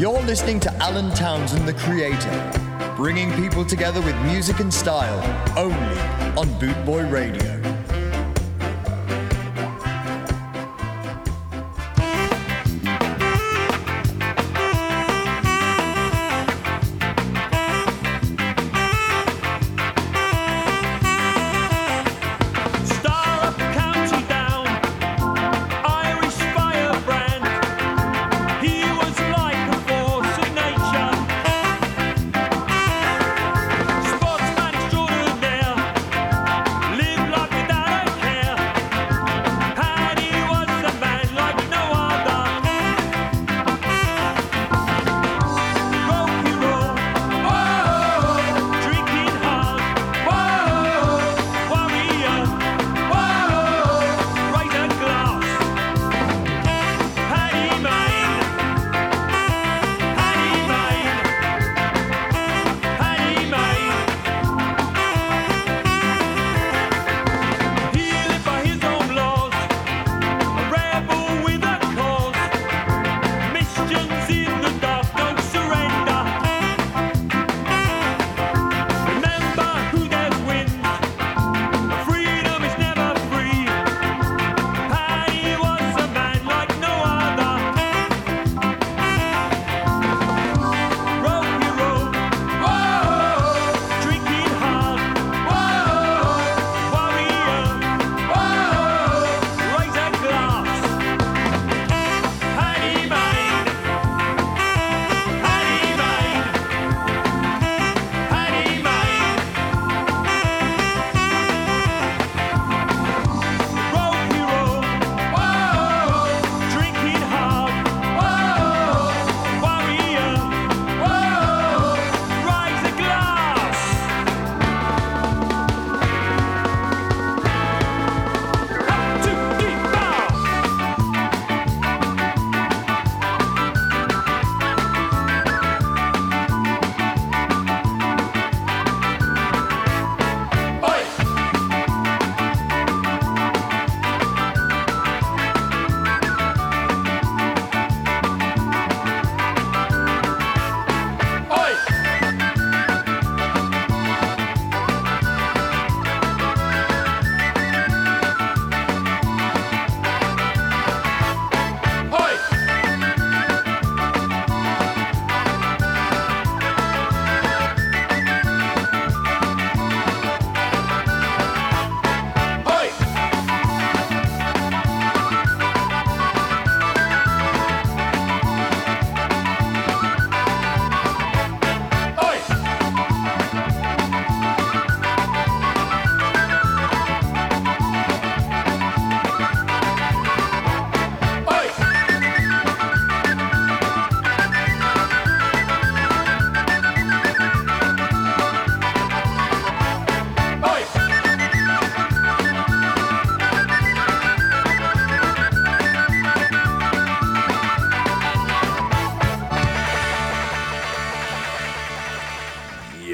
You're listening to Alan Townsend, the creator, bringing people together with music and style only on Bootboy Radio.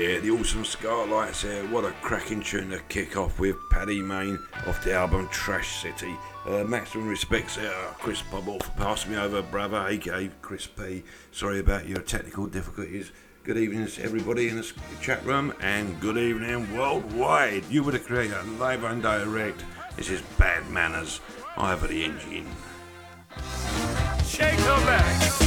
Yeah, the awesome Scarlights there. What a cracking tune to kick off with. Paddy Main off the album Trash City. Uh, maximum respects there, uh, Chris Bubble for passing me over, brother, aka Chris P. Sorry about your technical difficulties. Good evening to everybody in the chat room, and good evening worldwide. You were the creator, live and direct. This is Bad Manners. I have the engine. Shake your legs.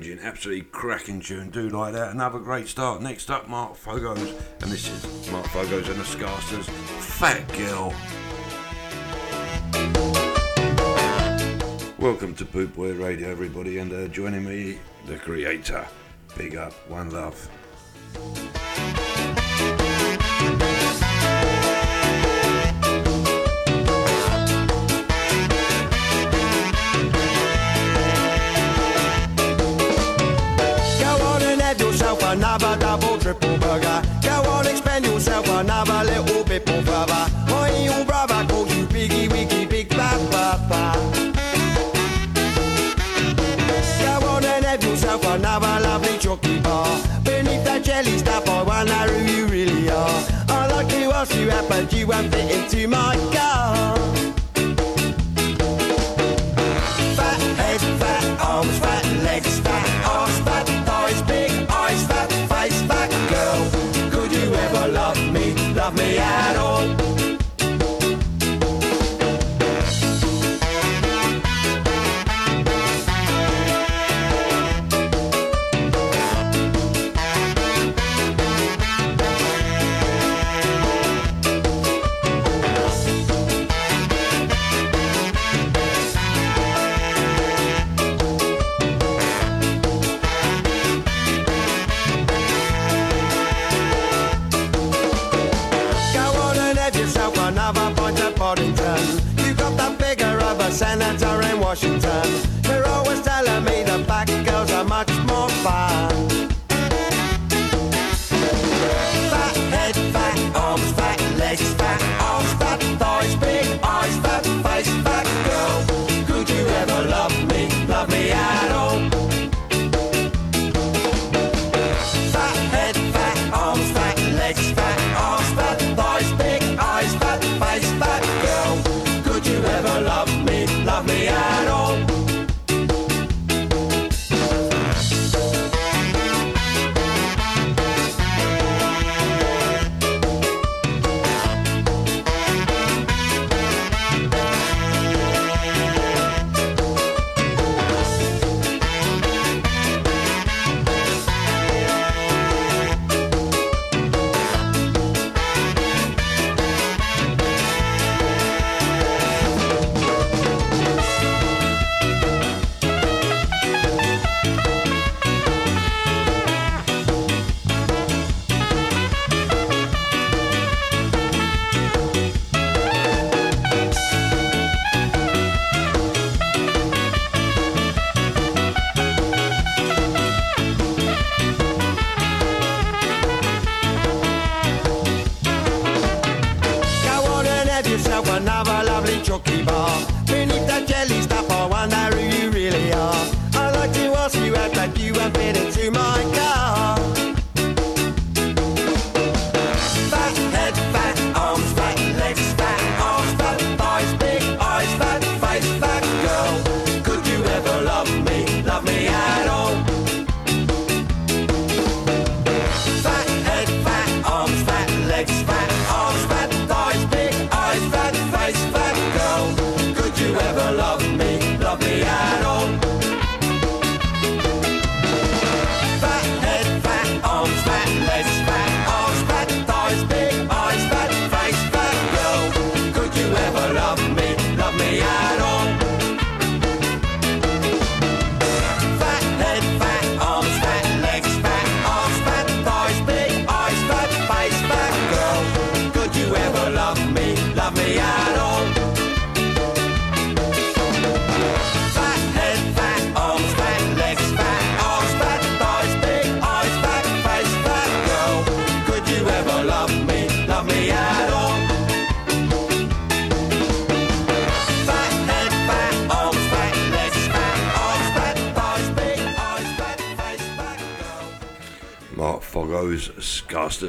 engine. Absolutely cracking tune. Do like that. Another great start. Next up, Mark Foggo's. And this is Mark Foggo's and the Skasters. Fat Girl. Welcome to Bootboy Radio, everybody, and uh, joining me, the creator. Big up, one love. I'm fit into my car.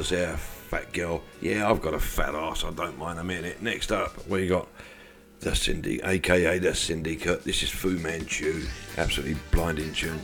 says there, fat girl. Yeah, I've got a fat ass. I don't mind a minute. Next up, we got the Cindy, aka the Syndicate. This is Fu Manchu, absolutely blinding tune.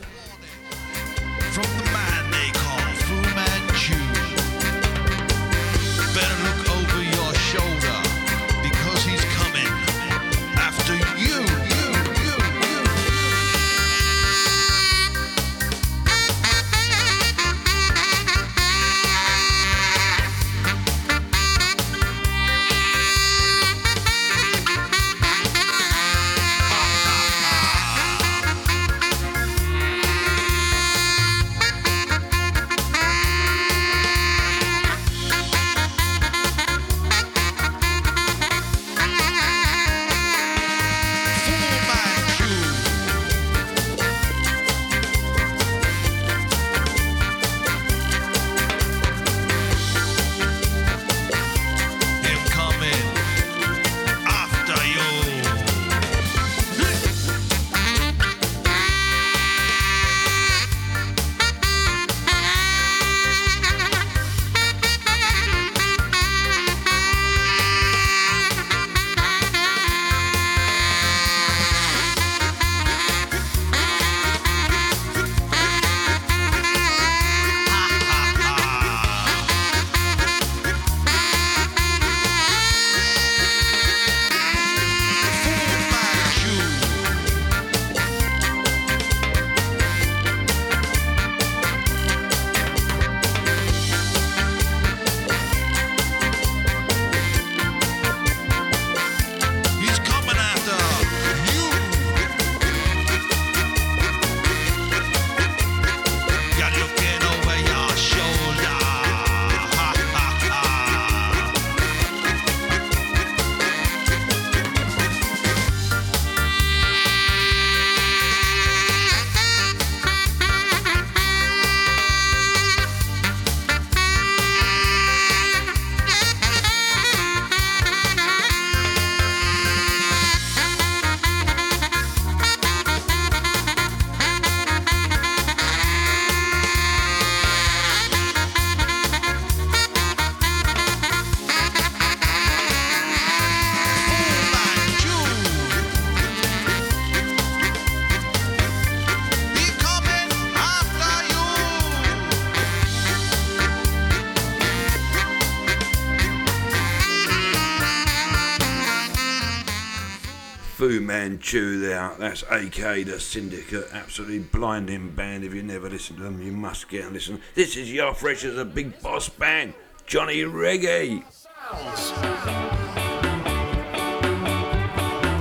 Fu Manchu there. That's AK, the Syndicate. Absolutely blinding band. If you never listen to them, you must get and listen. This is Your Fresh as a Big Boss Band. Johnny Reggae.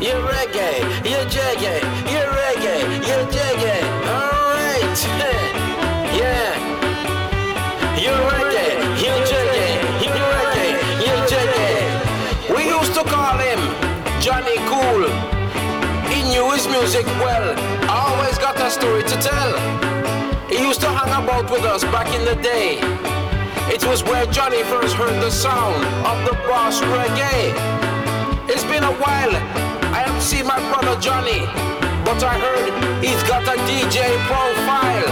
You reggae, you jaggy, you reggae, music well. Always got a story to tell. He used to hang about with us back in the day. It was where Johnny first heard the sound of the boss reggae. It's been a while. I haven't seen my brother Johnny, but I heard he's got a DJ profile.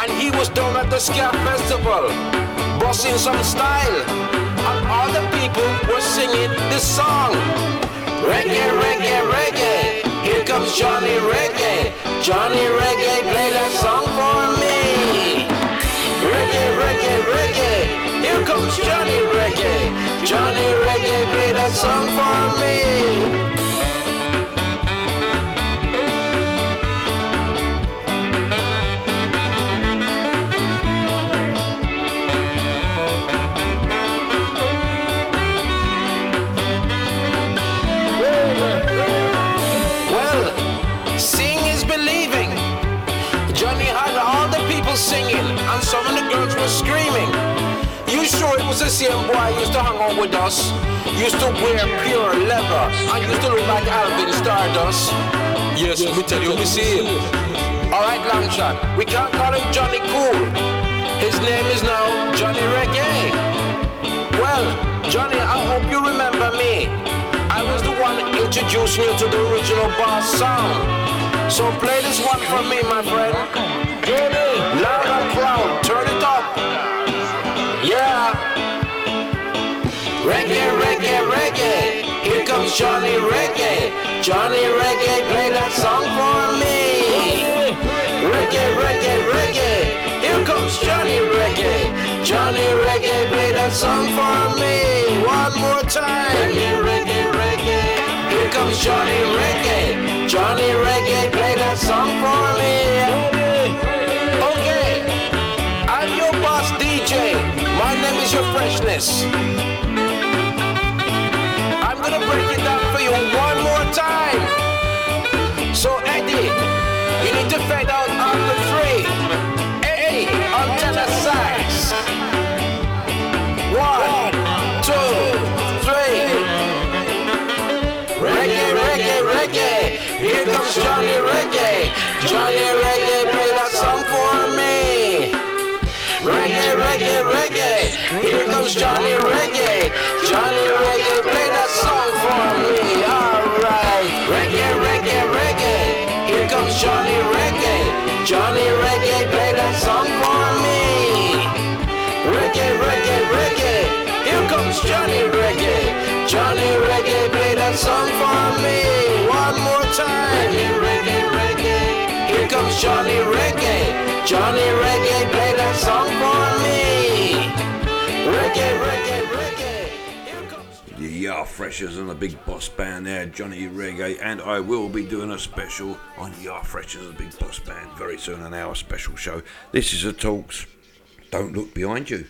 And he was down at the Ska Festival, bossing some style. And all the people were singing this song. Reggae, reggae, reggae. Comes Johnny Reggae. Johnny Reggae, play that song for me. Reggae, reggae, reggae. Here comes Johnny Reggae. Johnny Reggae, play that song for me. Was the same boy used to hang out with us? Used to wear pure leather and used to look like Alvin Stardust? Yes, let me tell you, we see him. Alright, long shot. We can't call him Johnny Cool. His name is now Johnny Reggae. Well, Johnny, I hope you remember me. I was the one that introduced you to the original boss sound. So play this one for me, my friend. Johnny, Loud and proud, Reggae, reggae, reggae. Here comes Johnny Reggae. Johnny Reggae, play that song for me. Reggae, reggae, reggae. Here comes Johnny Reggae. Johnny Reggae, play that song for me. One more time. Reggae, reggae, reggae. Here comes Johnny Reggae. Johnny Reggae, play that song for me. Okay. I'm your boss DJ. My name is your freshness. Time. So Eddie, you need to fade out on the three. Eddie on tenor sax. One, two, three. Reggae, reggae, reggae. Here comes Johnny Reggae. Johnny Reggae, play that song for me. Reggae, reggae, reggae. Here comes Johnny Reggae. Johnny Reggae, play that song for me. Johnny Reggae. Johnny Reggae, play that song for me. Reggae, reggae, reggae. Here comes Johnny Reggae. Johnny Reggae, play that song for me. One more time. Reggae, reggae, reggae. Here comes Johnny Reggae. Johnny Reggae, play that song for me. Reggae, reggae, reggae. Yar Freshers and the Big Boss Band there, Johnny Reggae, and I will be doing a special on Yar Freshers and the Big Boss Band very soon, an hour special show. This is a Talks. Don't look behind you.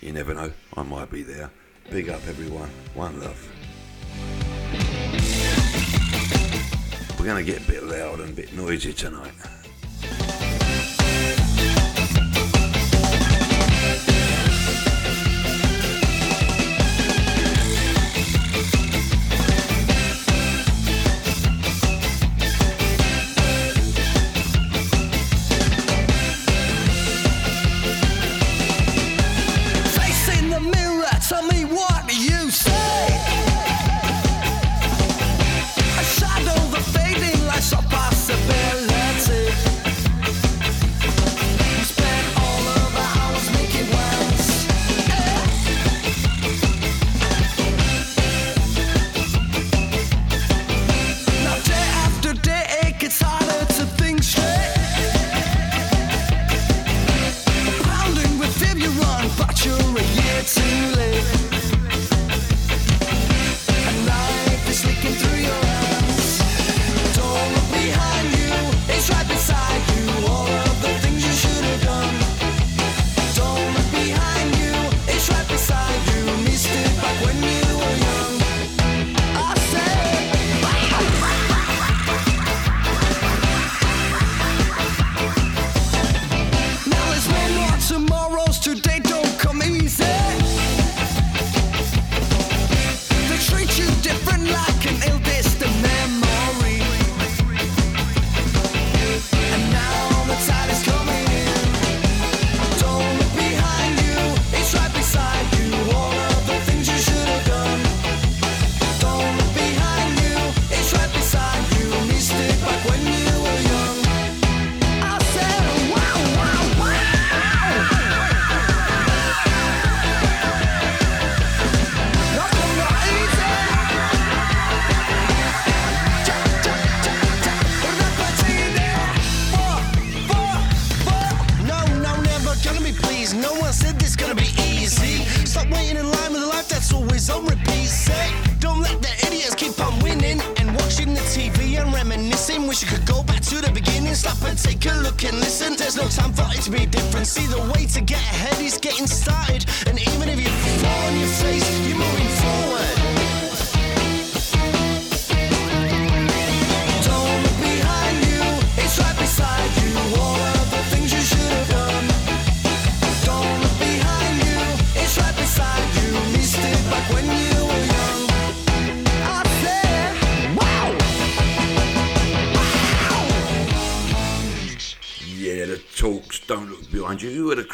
You never know, I might be there. Big up everyone, one love. We're going to get a bit loud and a bit noisy tonight.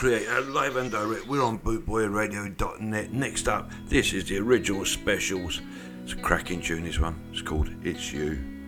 creator, live and direct. We're on bootboyradio.net. Next up, this is the original specials. It's a cracking tune, this one. It's called It's You.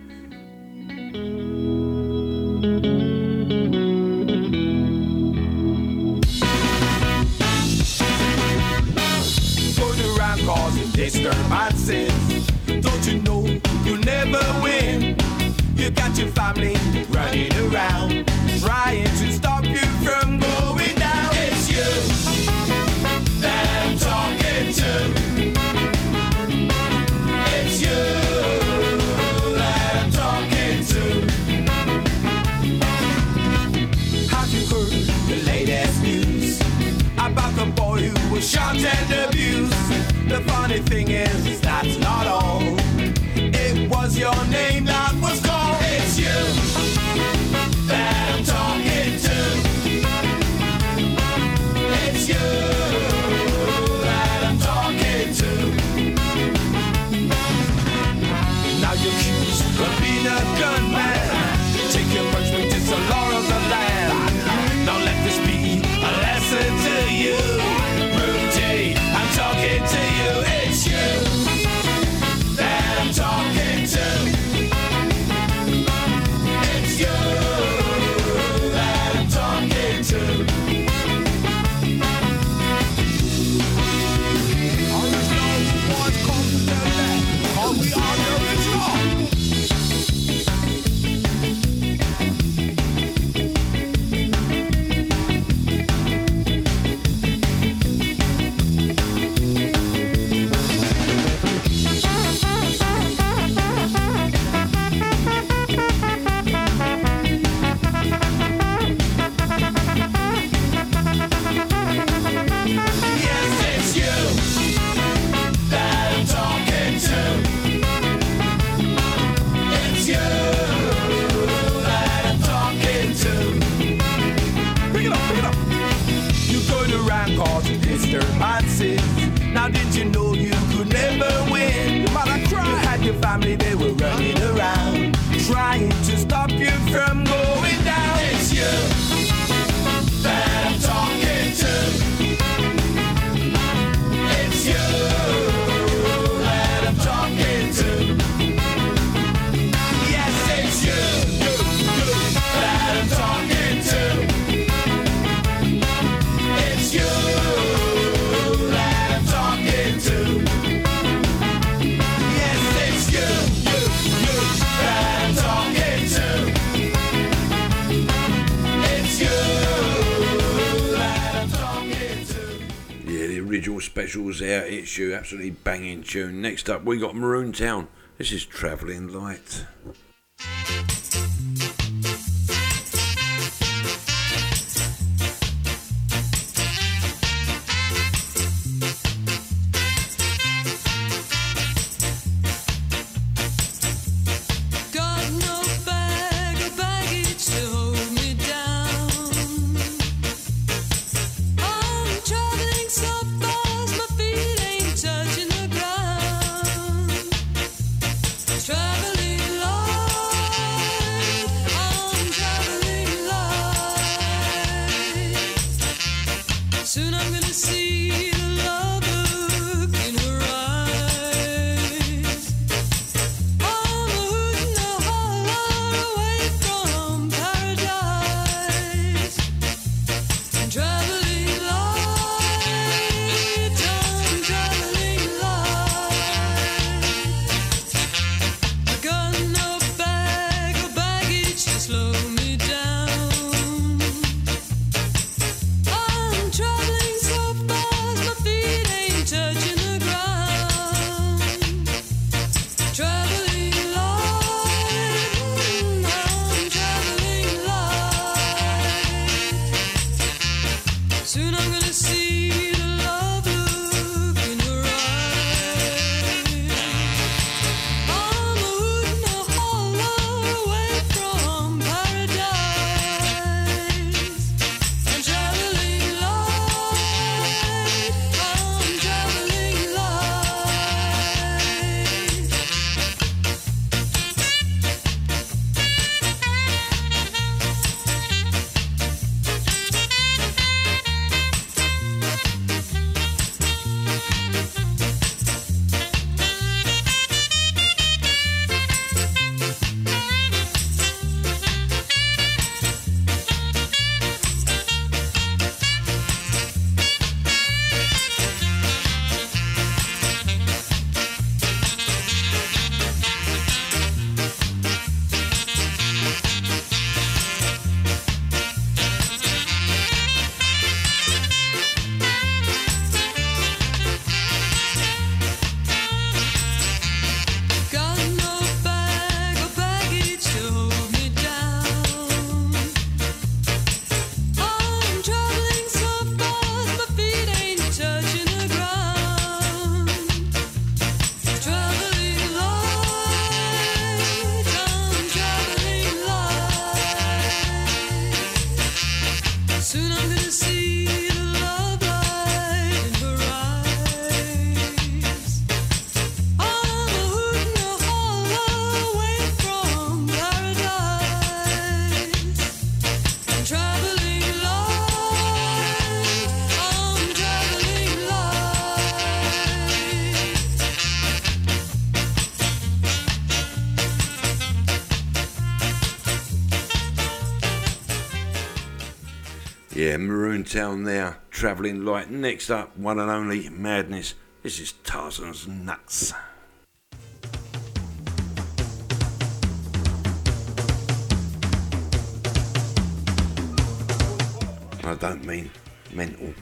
absolutely banging tune. Next up, we got Maroon Town. This is Traveling Light. Town there, travelling light. Next up, one and only Madness. This is Tarzan's Nuts. I don't mean mental.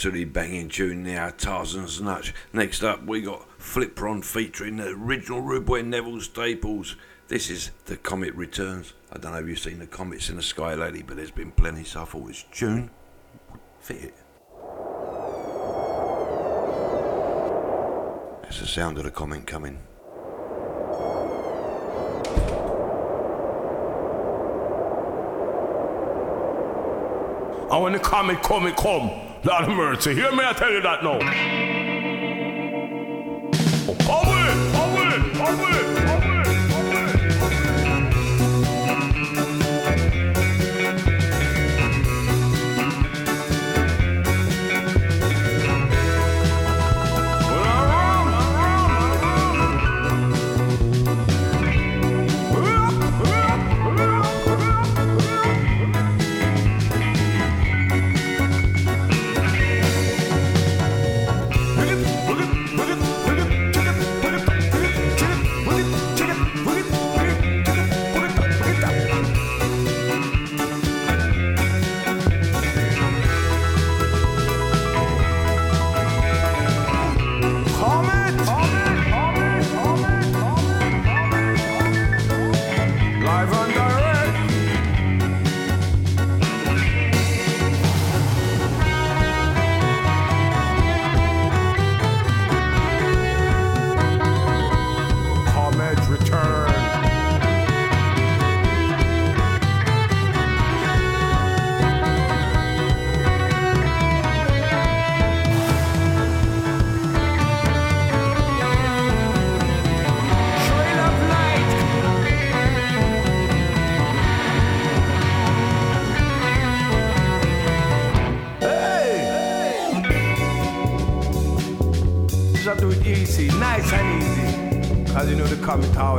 Absolutely banging tune now, Tarzan's Nuts. Next up, we got Flipron featuring the original Rude Neville Staples. This is The Comet Returns. I don't know if you've seen the comets in the sky lately, but there's been plenty, so I thought this tune fit it. That's the sound of the comet coming. And when the comet come, it come. Lord of mercy. Hear me, I tell you that now. Oh,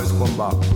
always come back.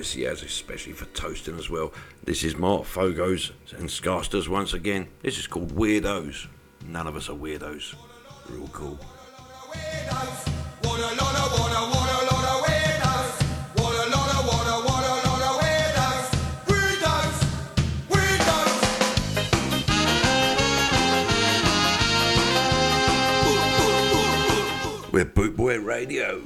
notice he has, especially for toasting as well. This is Mark Foggo's and Skasters once again. This is called Weirdos. None of us are weirdos. Real cool. We're Bootboy Radio.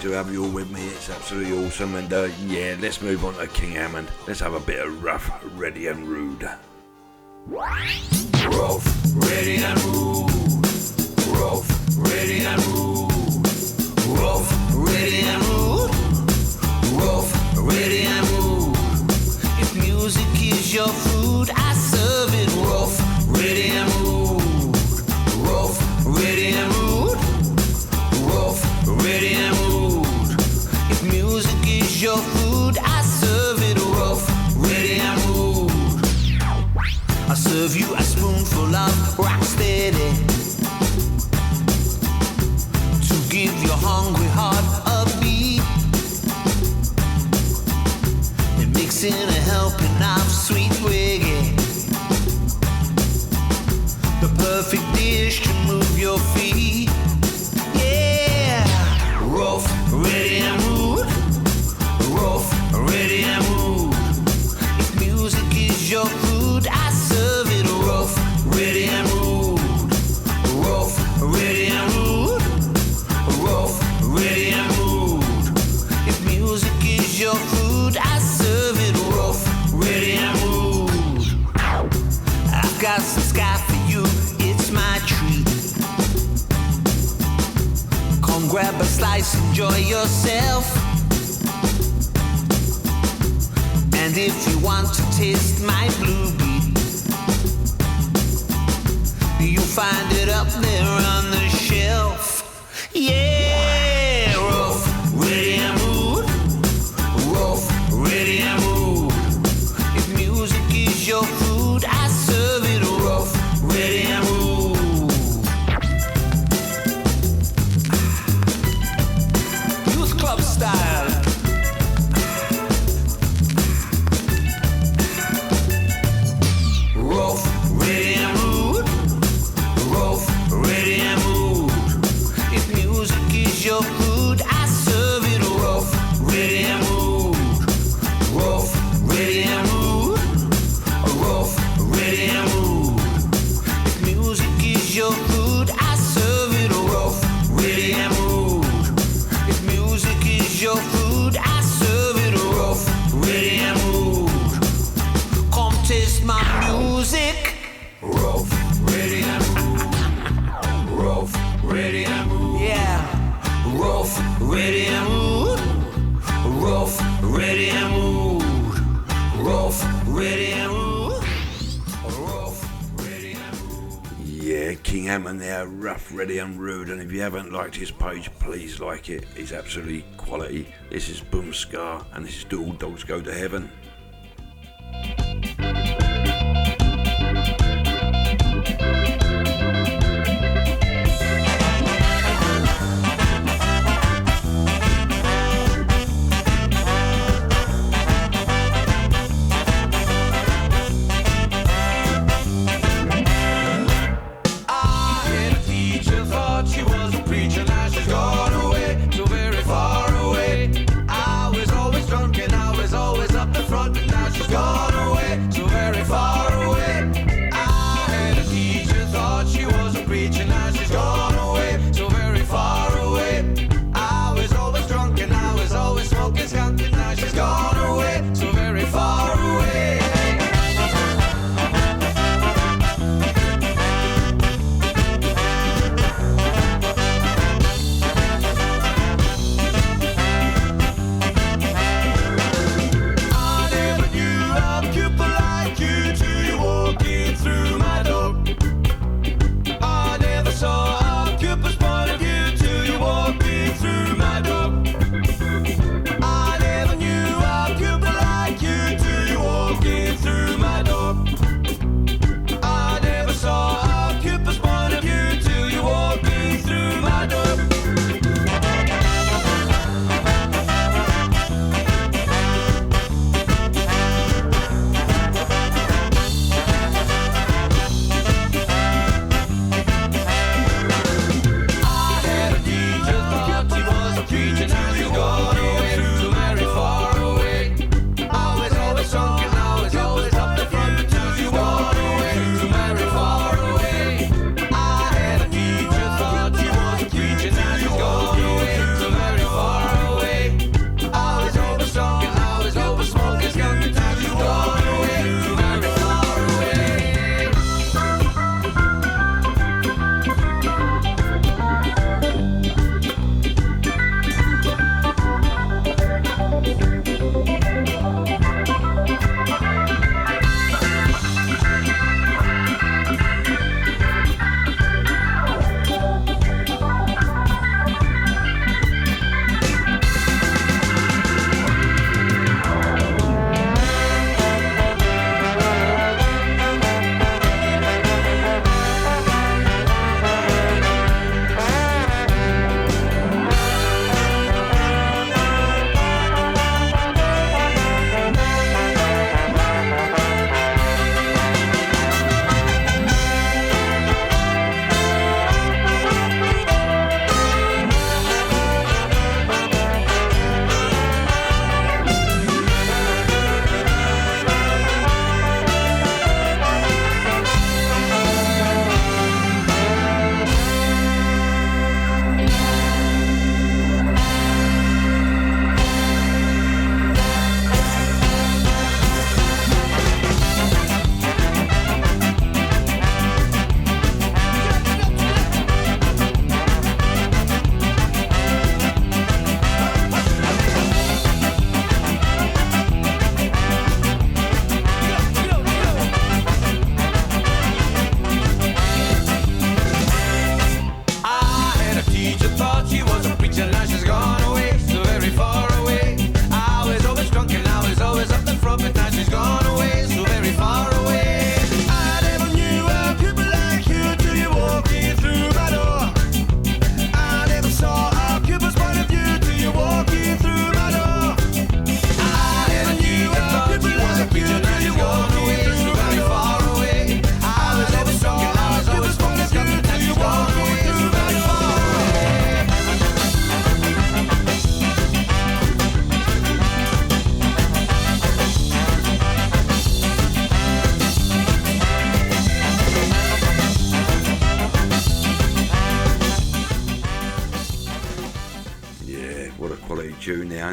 to have you all with me. It's absolutely awesome. And uh, yeah, let's move on to King Hammond. Let's have a bit of rough, ready, and rude. Rough, ready, and rude. Rough, ready, and rude. Rough, ready, and rude. Rough, ready, and rude. If music is your food, I serve you a spoonful of rock steady to give your hungry heart a beat. And mix in a helping of sweet reggae, the perfect dish to move your feet. slice, enjoy yourself. And if you want to taste my blueberry, you'll find it up there on the shelf. liked his page, please like it. It's absolutely quality. This is Boom Scar, and this is Do All Dogs Go to Heaven?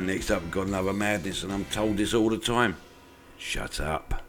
next up, God Love a Madness, and I'm told this all the time. Shut up.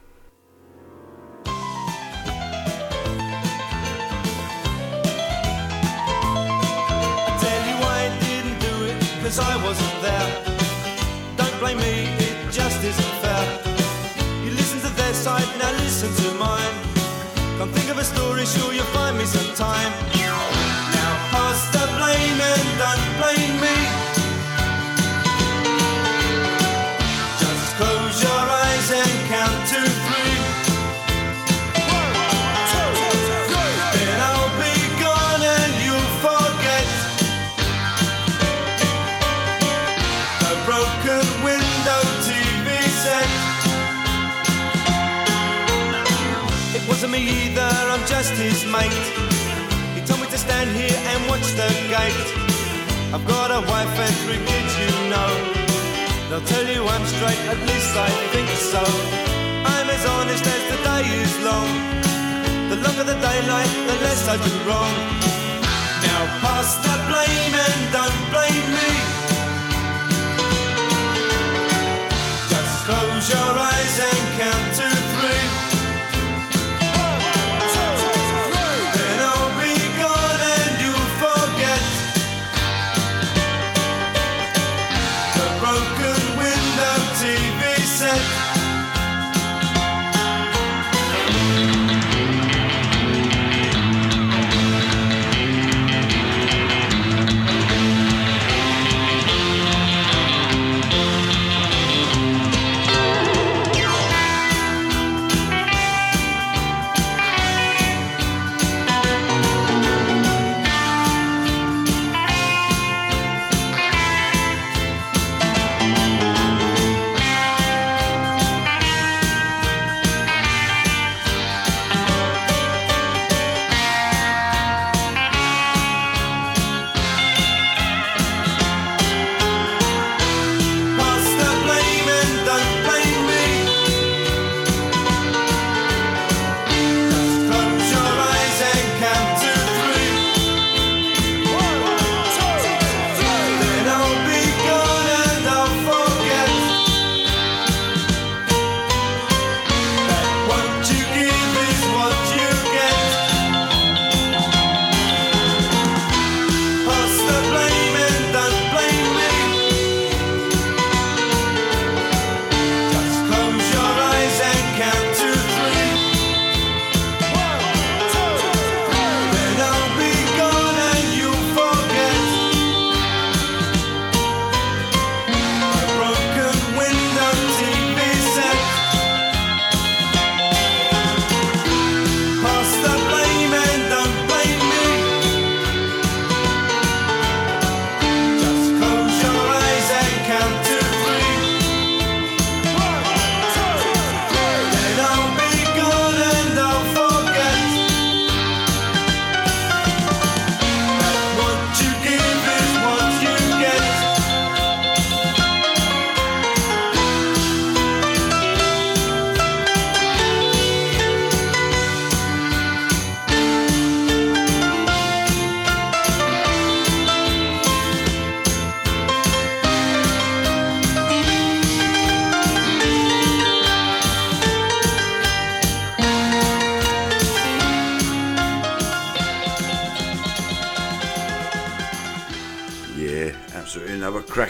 just his mate. He told me to stand here and watch the gate. I've got a wife and three kids, you know. They'll tell you I'm straight, at least I think so. I'm as honest as the day is long. The longer the daylight, the less I do wrong. Now pass the blame and don't blame me. Just close your eyes and count to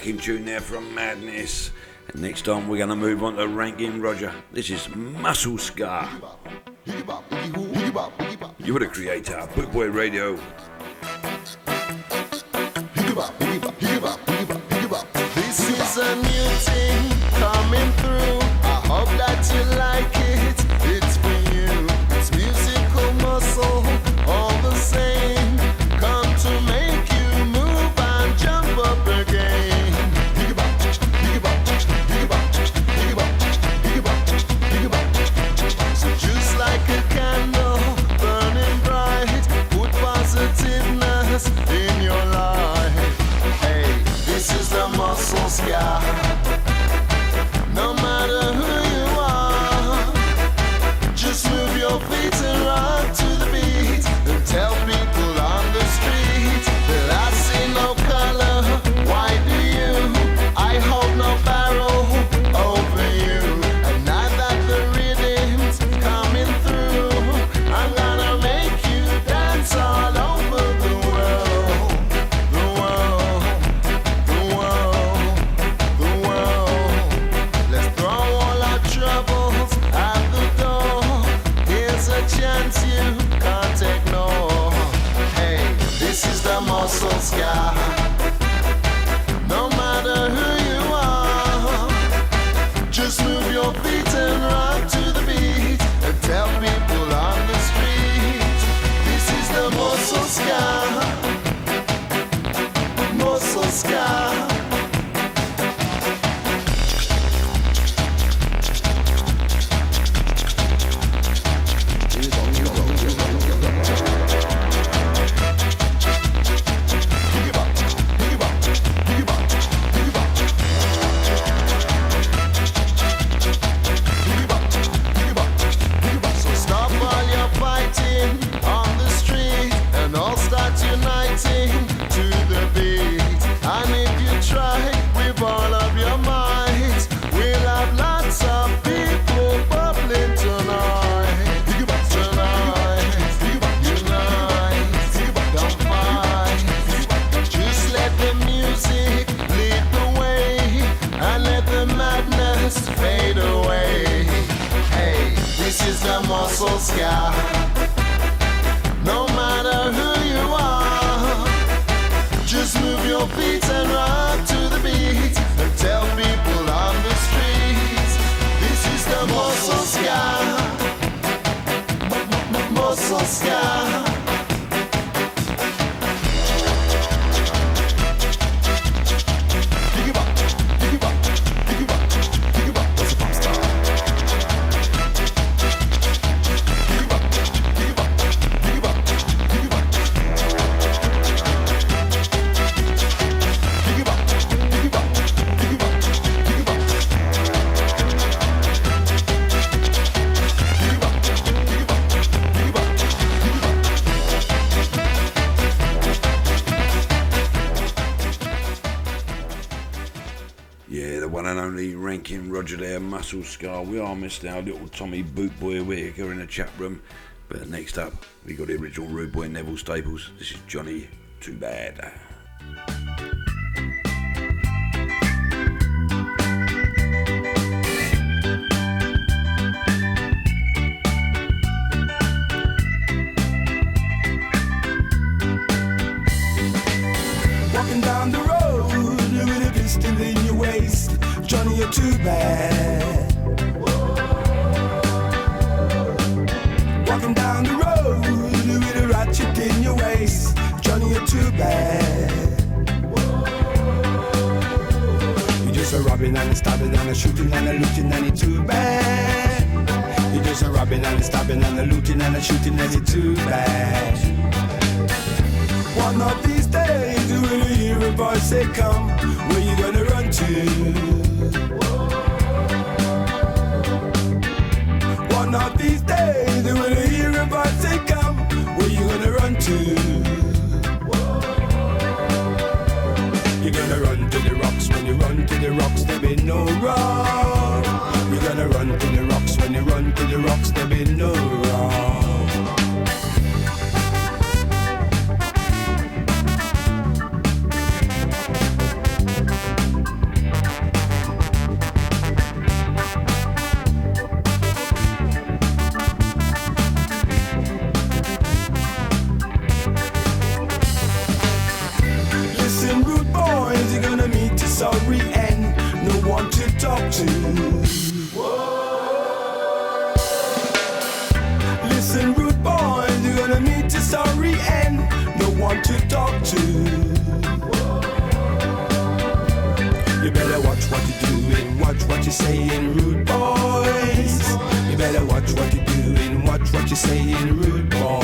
cracking tune there from Madness. And next time we're going to move on to Ranking Roger. This is Muscle Scar. You're the creator, Bootboy Radio. Roger there, Muscle Scar. We are missed our little Tommy Bootboy Whittaker in the chat room. But next up, we got the original Rude Boy Neville Staples. This is Johnny Too Bad. Too bad. Walking down the road with a ratchet in your waist. Johnny, you're too bad. You're just a robbing and a stabbing and a shooting and a looting and it's too bad. You're just a robbing and a stabbing and a looting and a shooting and it's too bad. One of these days, you hear a voice say, Come, where you gonna run to? One of these days, you will hear a voice say, Come, where you gonna run to? You're gonna run to the rocks when you run to the rocks, there be no wrong. You're gonna run to the rocks when you run to the rocks, there be no wrong. One to talk to. You better watch what you're doing, watch what you're saying, rude boys. You better watch what you're doing, watch what you're saying, rude boys.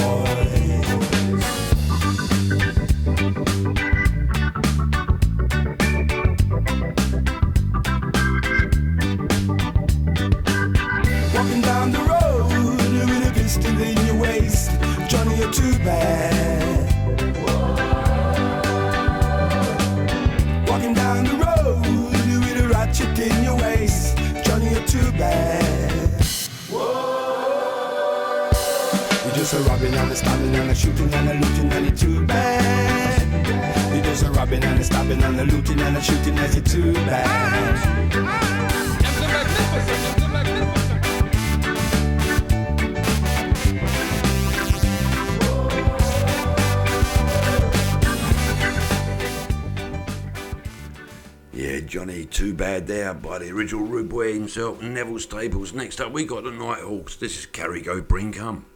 original rude boy himself, Neville Staples. Next up, we got the Nighthawks. This is Carry Go Bring Come.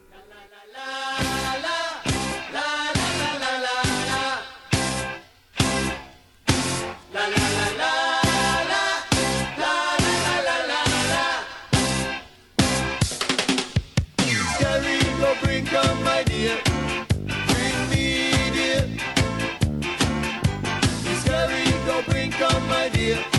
Yeah.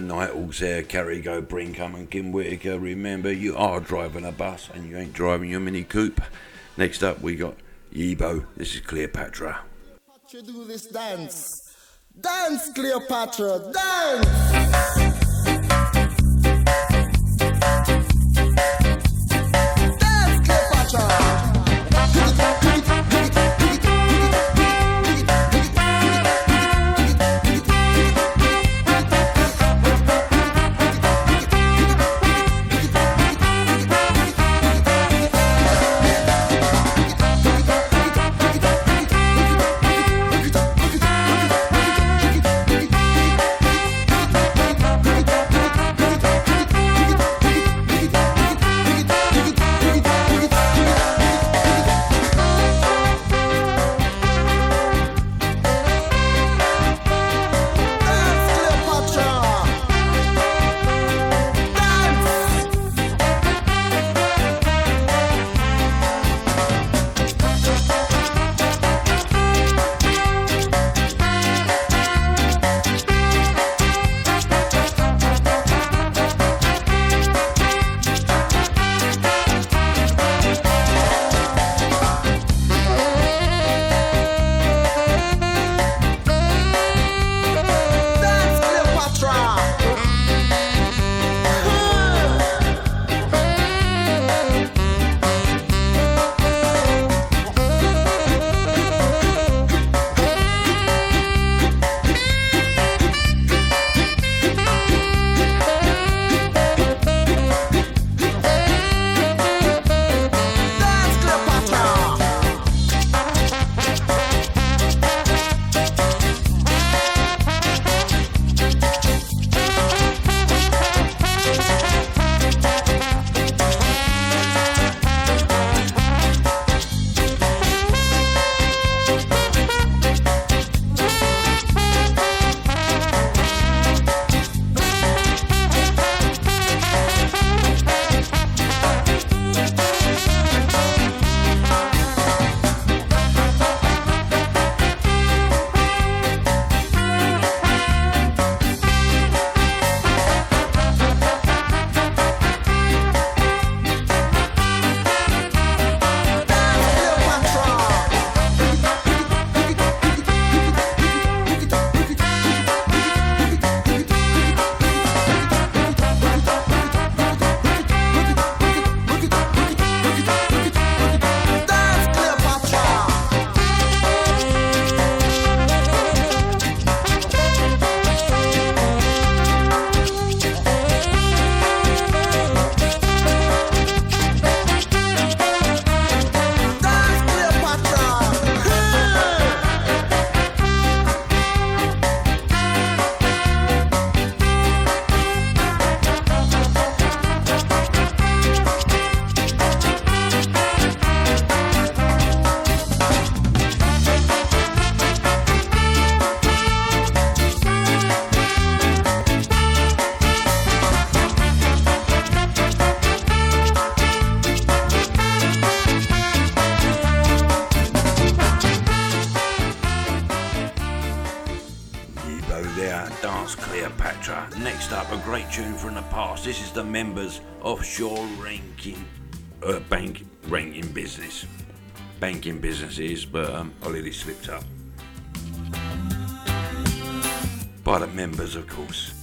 night all's Go, Carrigo, come and Kim Whitaker. Remember, you are driving a bus and you ain't driving your Mini Coupe. Next up, we got Yibo. This is Cleopatra. You do this dance. Dance, Cleopatra, dance! banking, uh, bank ranking business. Banking businesses, but um, I nearly slipped up. By the members, of course.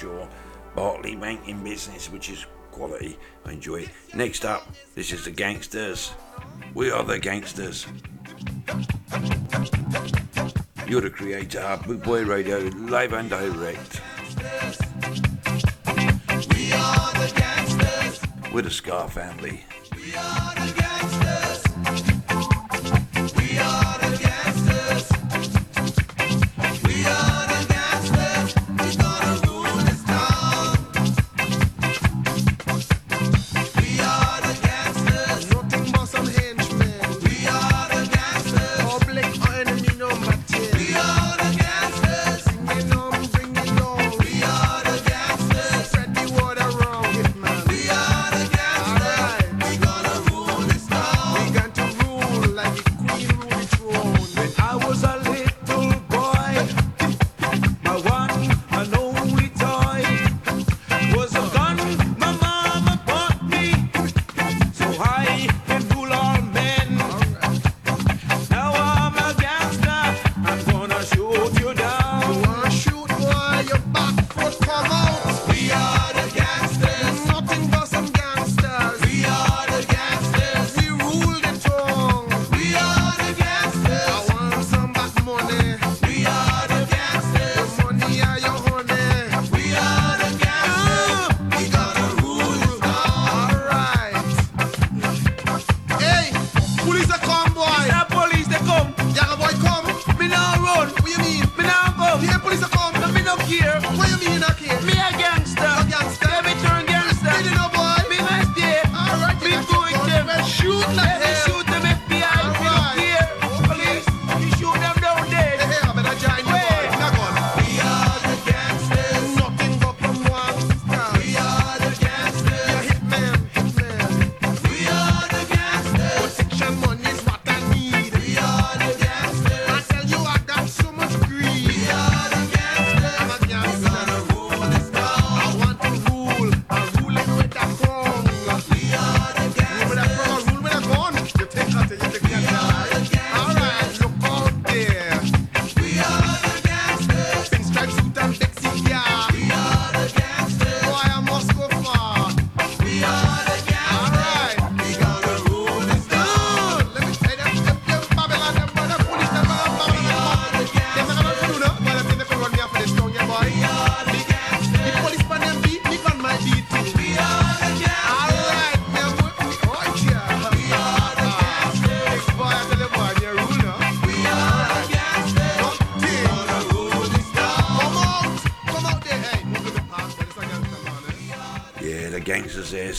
Sure, Bartley banking business, which is quality. I enjoy it. Next up, this is the Gangsters. We are the Gangsters. You're the creator of Bootboy Radio, live and direct. We are the Gangsters. We're the Ska family. We are the Gangsters.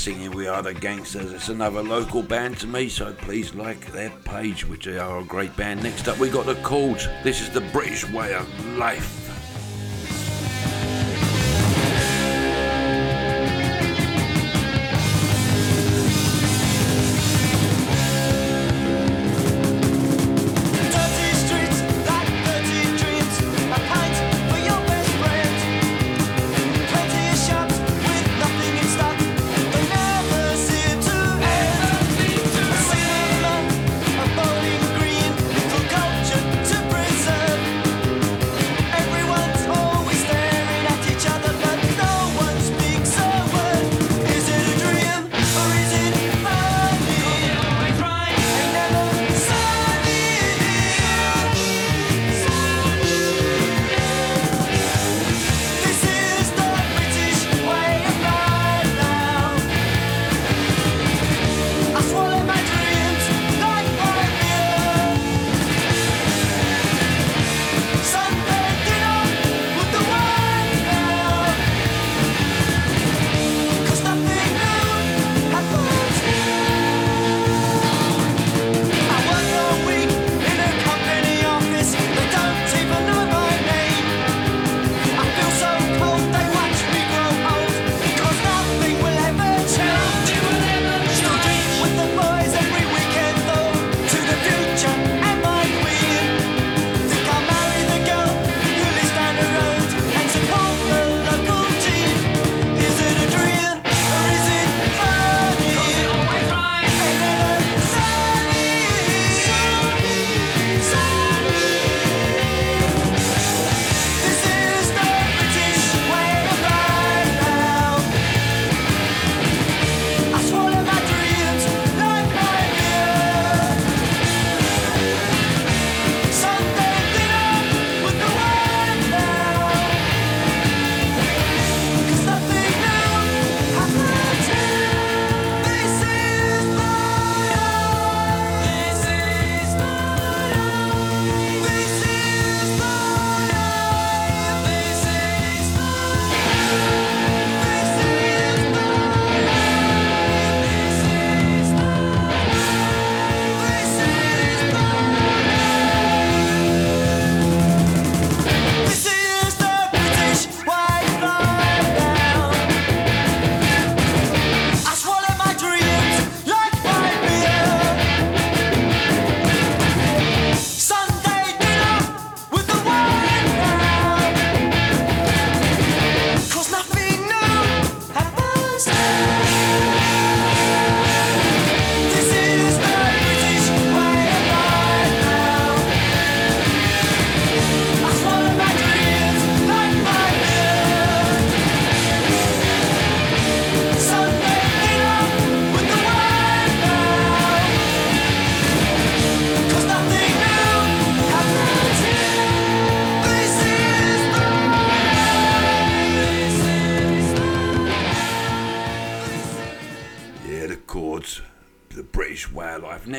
singing We Are the Gangsters. It's another local band to me, so please like their page, which they are a great band. Next up, we got the Chords. This is the British way of life.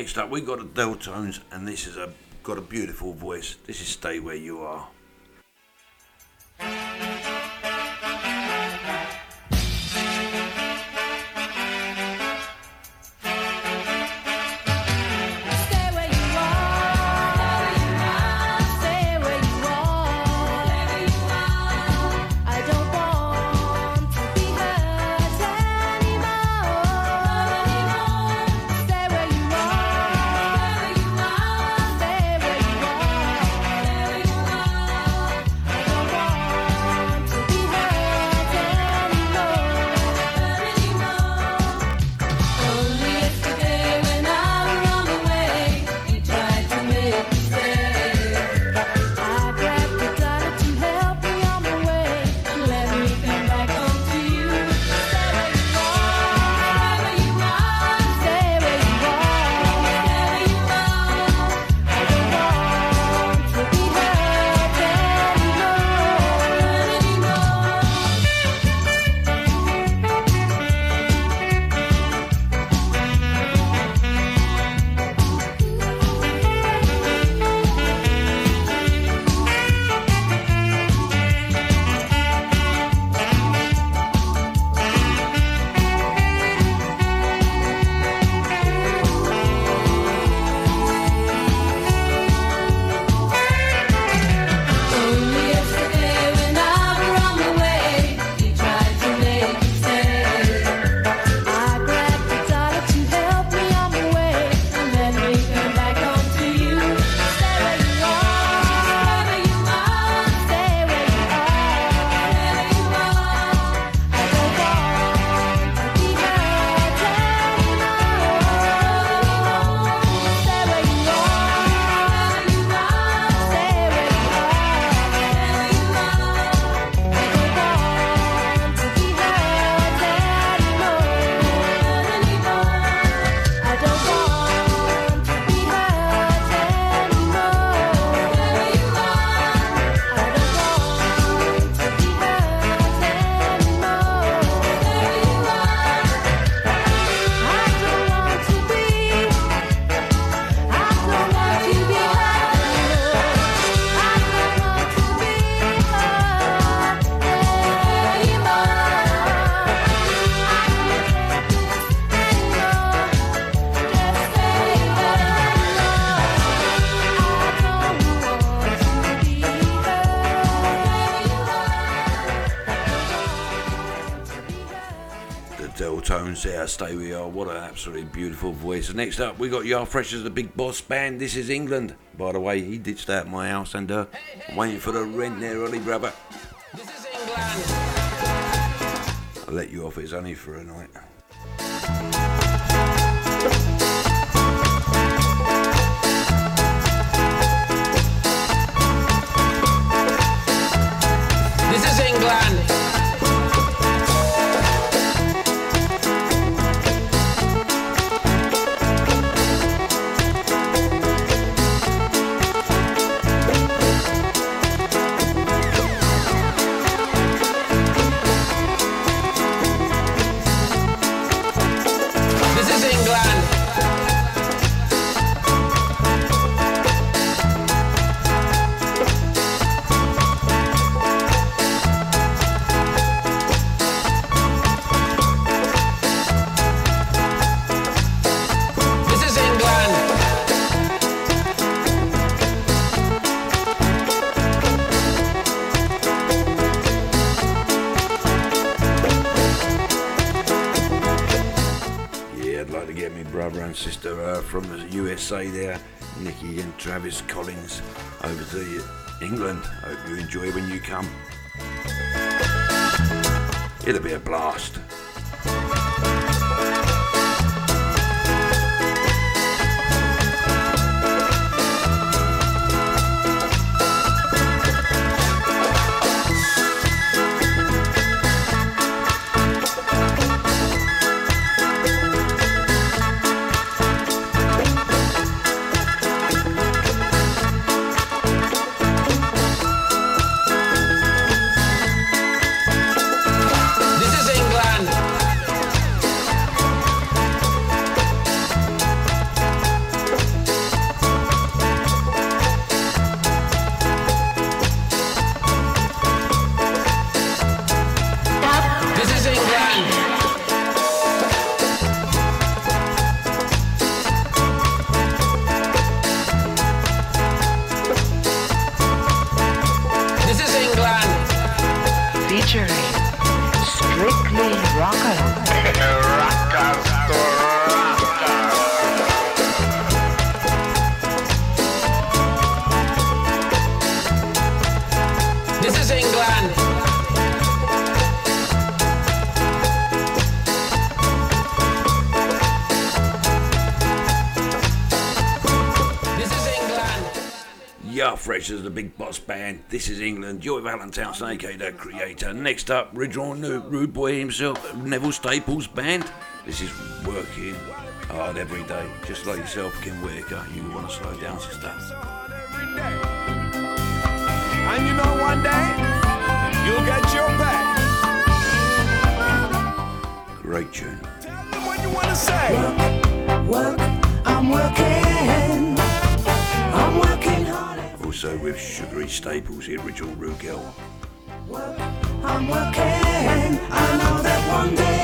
next up we got a Deltones, and this is a got a beautiful voice. This is Stay Where You Are. absolutely beautiful voice. Next up, we got Yar Freshers, the Big Boss Band. This is England. By the way, he ditched out my house and uh, hey, hey, waiting for the rent there, early brother. This is England. I'll let you off. It's only for a night. England. I hope you enjoy when you come. It'll be a blast. Band. This is England. Joy Valentine, aka the creator. Next up, redrawn, Rude Boy himself, Neville Staples Band. This is working hard every day. Just like yourself, Kim Whitaker. You want to slow down, sister. And you know, one day you'll get your back. Great tune. Work, work, I'm working. with sugary staples the original Rugel. I'm working, I know that one day.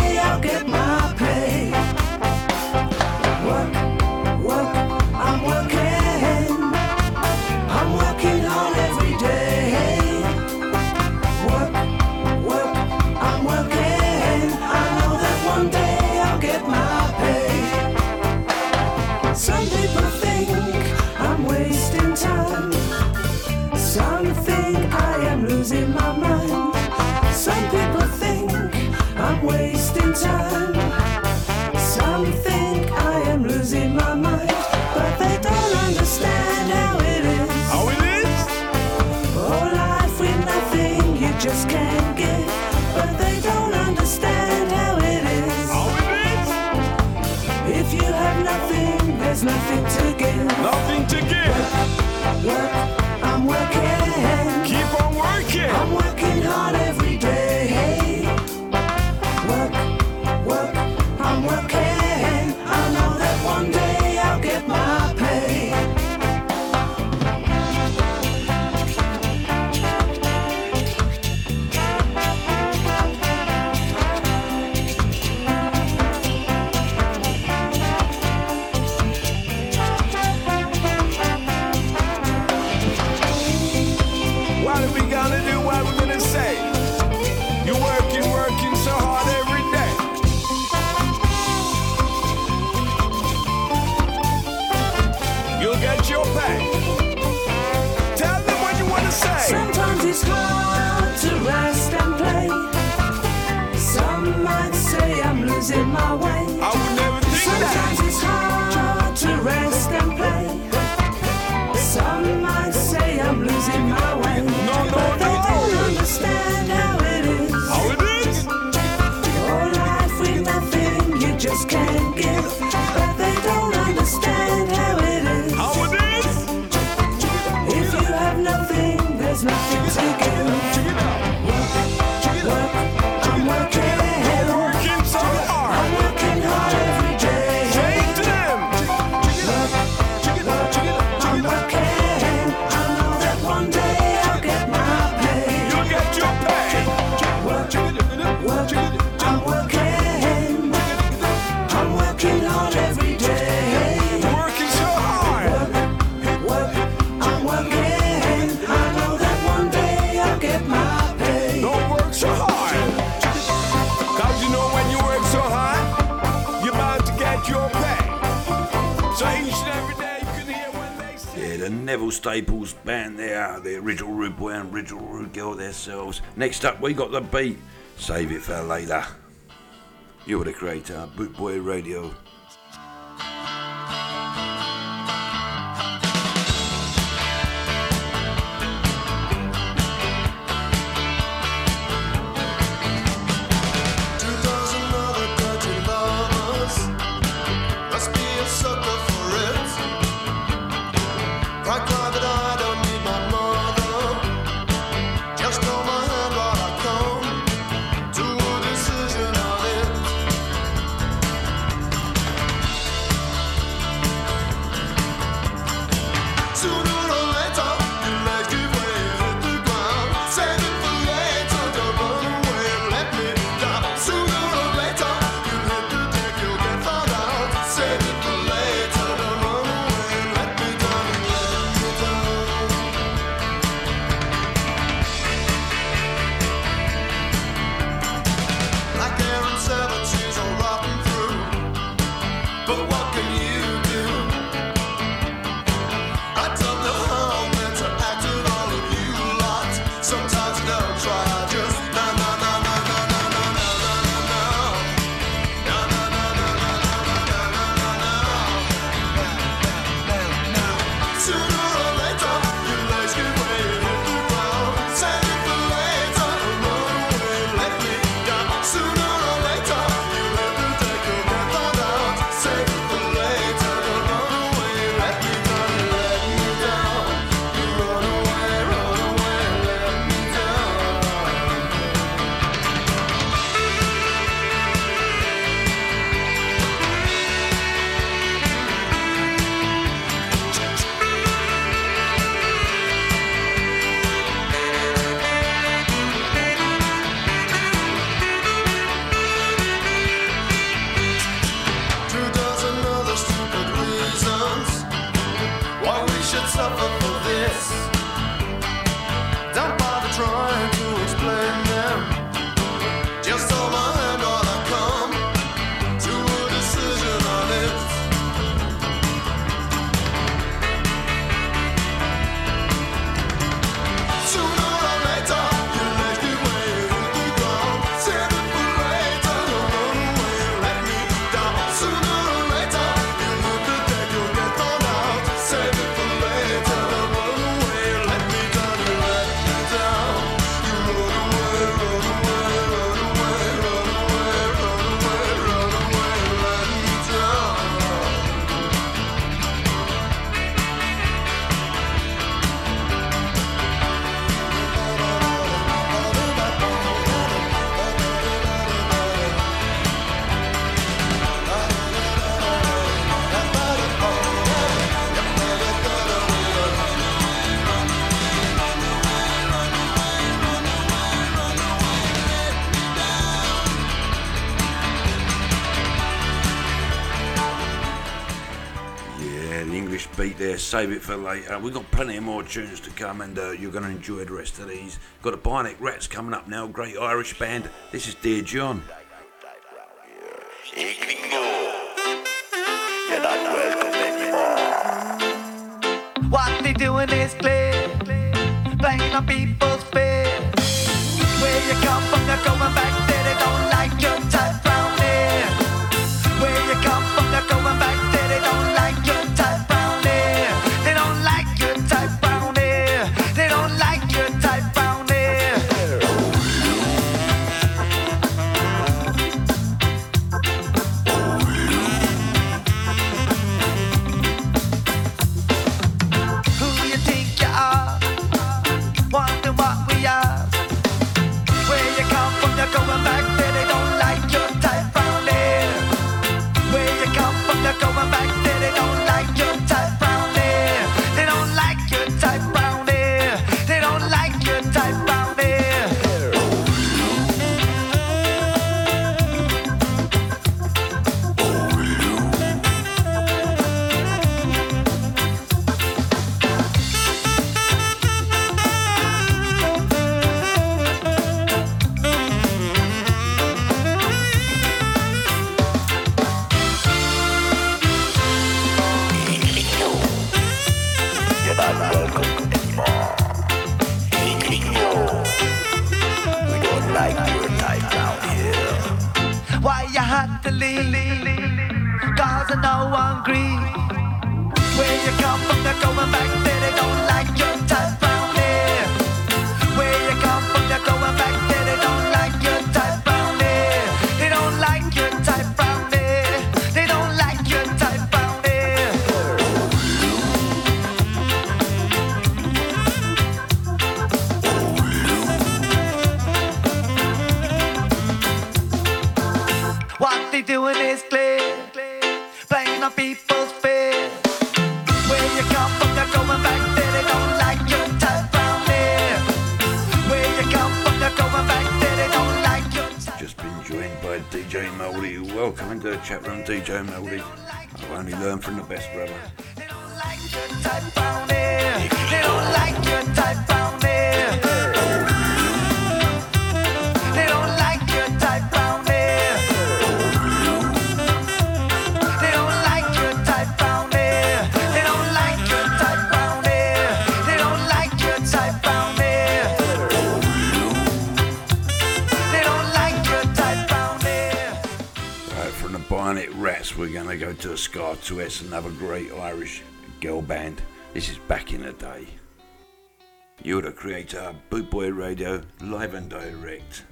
nothing to give. Nothing to give. Work, work. Staples band they are the original Rude Boy and original Rude Girl themselves. Next up, we got the beat. Save it for later. You're the creator, Bootboy Radio. save it for later. We've got plenty more tunes to come, and uh, you're going to enjoy the rest of these. Got a Bionic Rats coming up now, great Irish band. This is Dear John. I'm DJ Meldy. I've only learned from the best, brother. Potsuets, another great Irish girl band. This is back in the day. You're the creator, of Bootboy Radio, live and direct.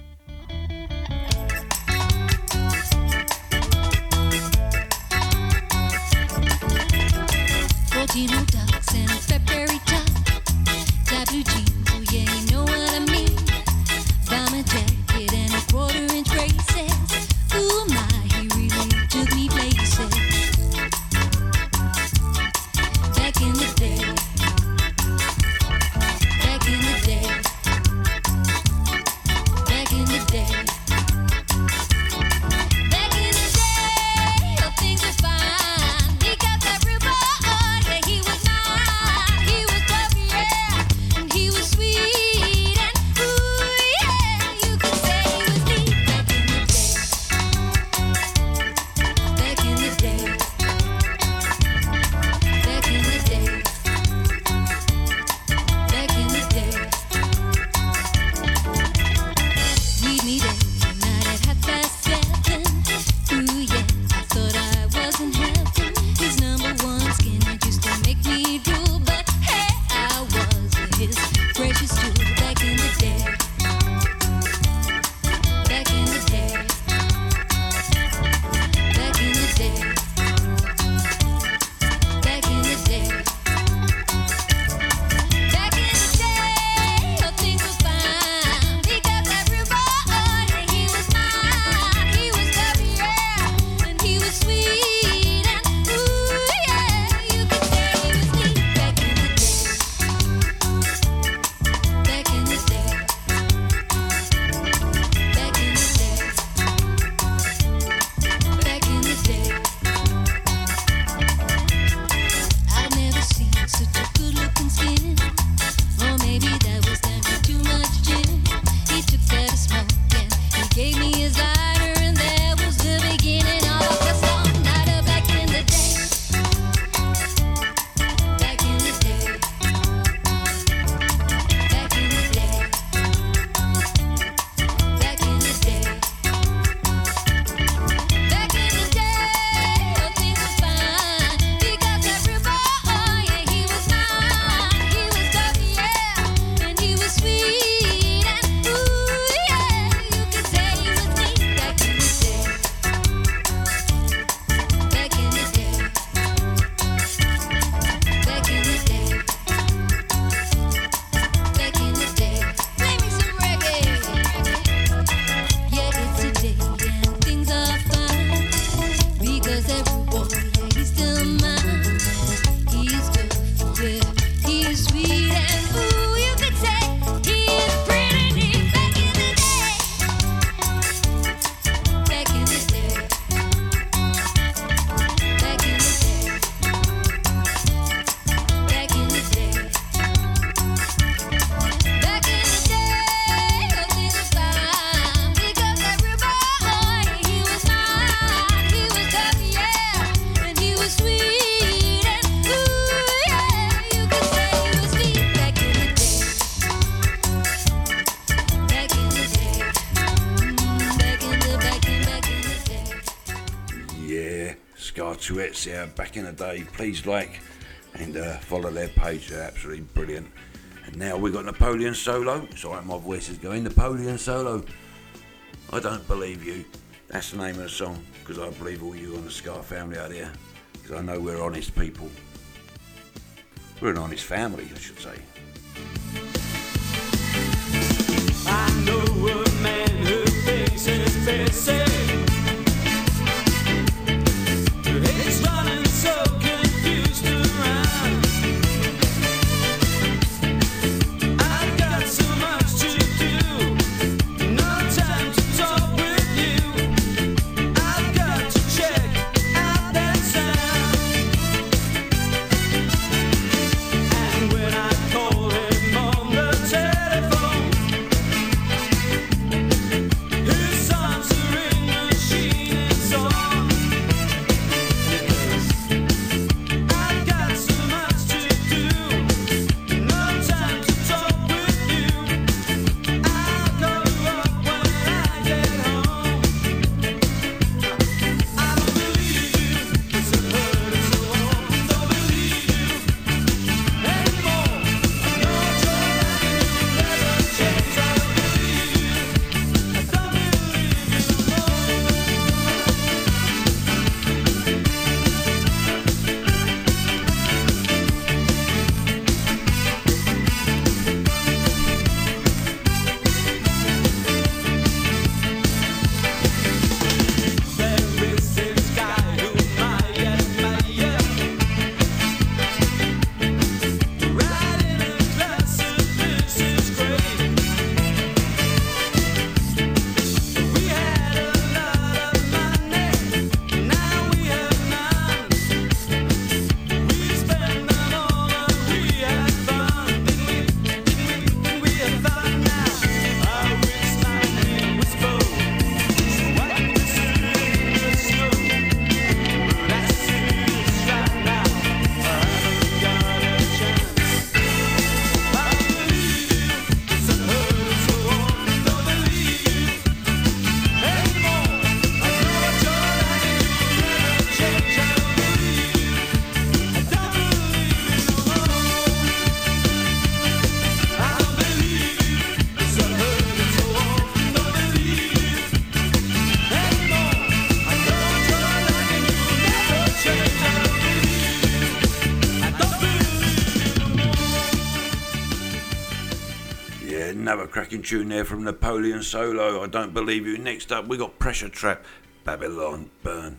Fourteen oh ducks and Fred Perry top, that blue jean, oh yeah, you know what I mean. Bomber jacket and a quarter inch braces, ooh my. in day, please like and uh, follow their page. They're absolutely brilliant. And now we've got Napoleon Solo. Sorry, my voice is going. Napoleon Solo. I don't believe you. That's the name of the song because I believe all you on the Ska family out there because I know we're honest people. We're an honest family, I should say. I know a man who thinks his. so another cracking tune there from Napoleon Solo. I don't believe you. Next up, we got Pressure Trap, Babylon Burn.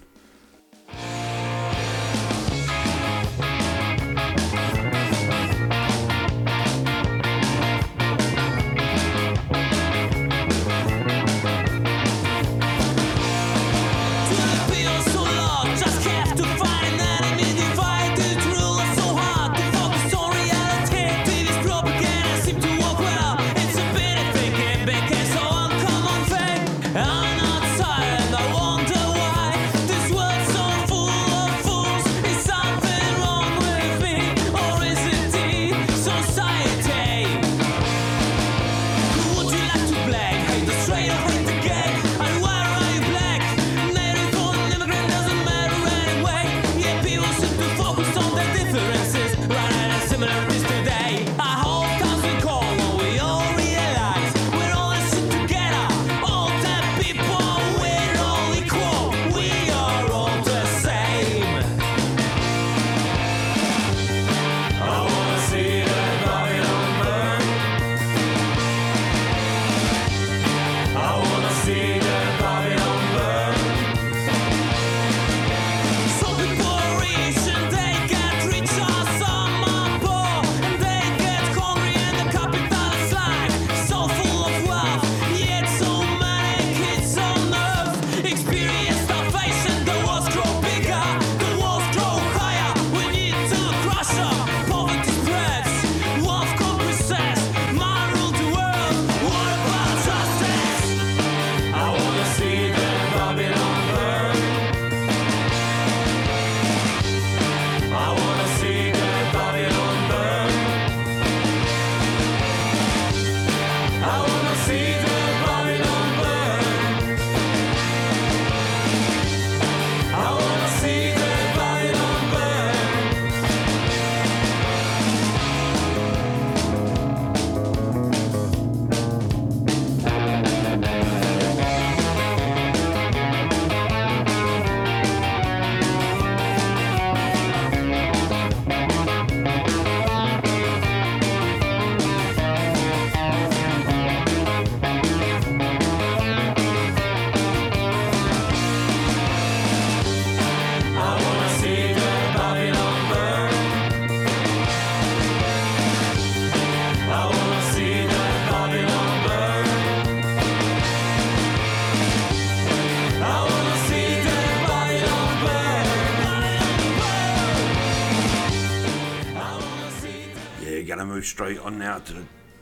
straight on now to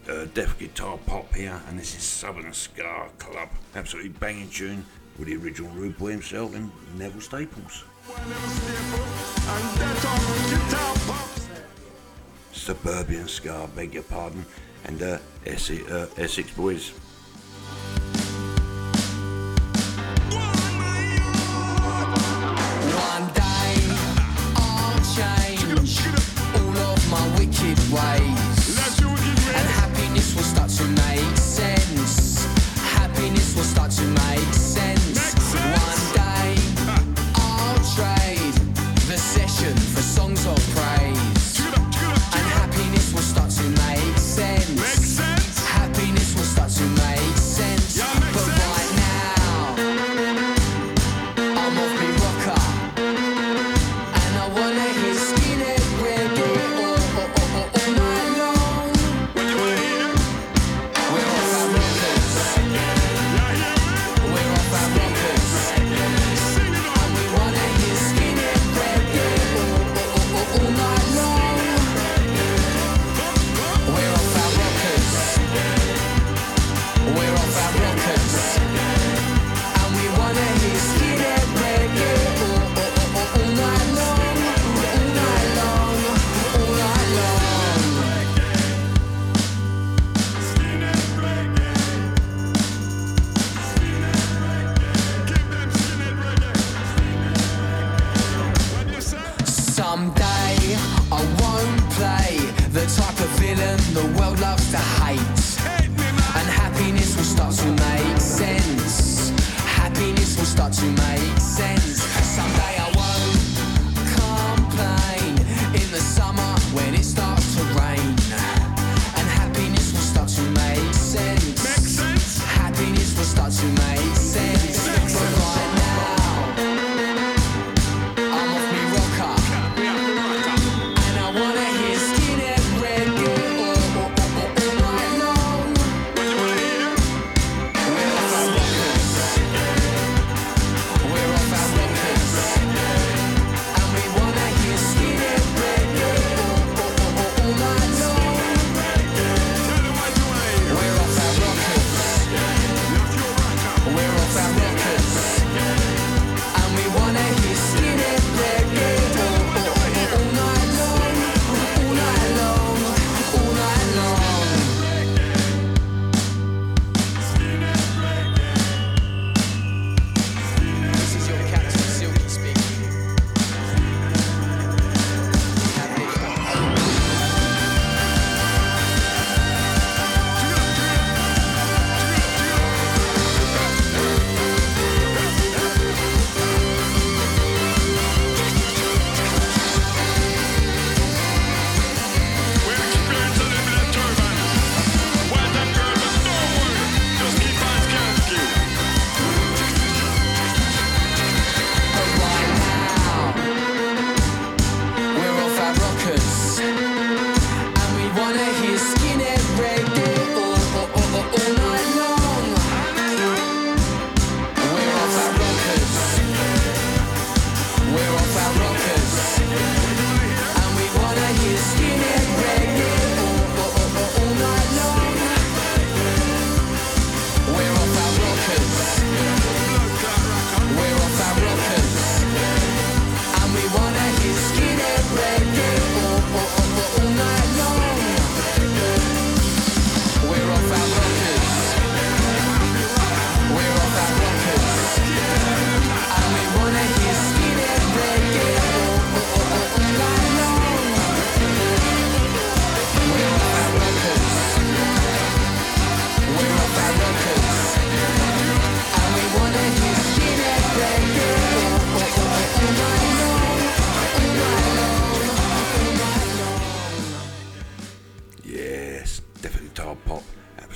the uh, deaf guitar pop here, and this is Southern Ska Club. Absolutely banging tune with the original Rude Boy himself and Neville Staples. Suburban Ska, beg your pardon, and uh, Essex, uh, Essex Boys.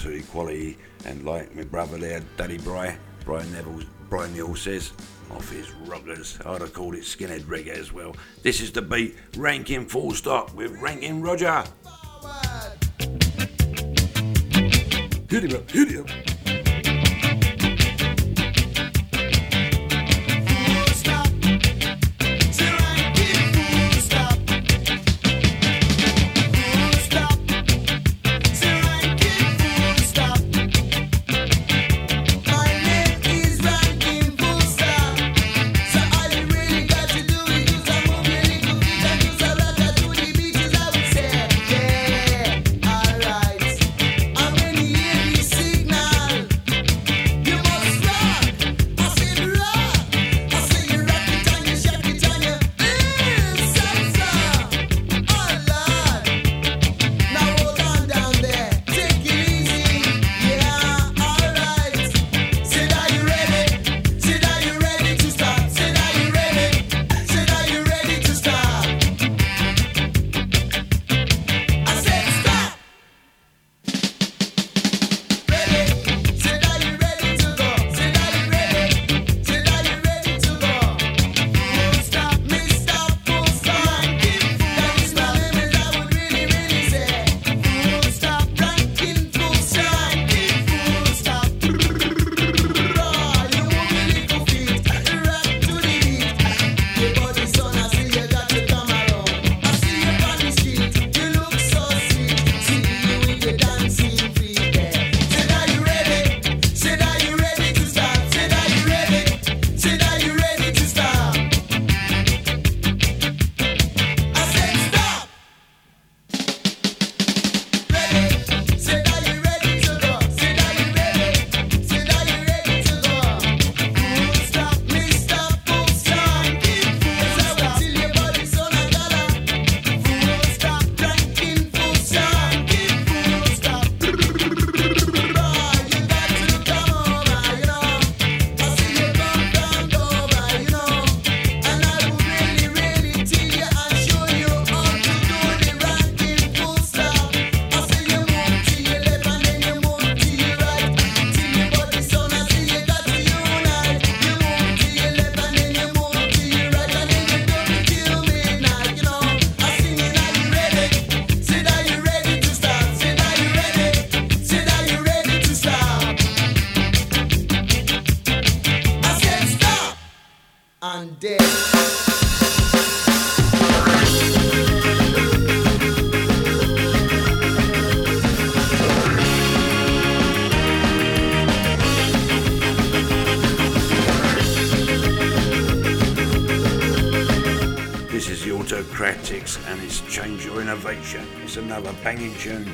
absolute quality. And like my brother there, Daddy Bry, Brian Neville's Brian Newell says, off his rockers. I'd have called it skinhead reggae as well. This is the beat, Ranking Full Stop with Ranking Roger. Hit him up, hit him. Another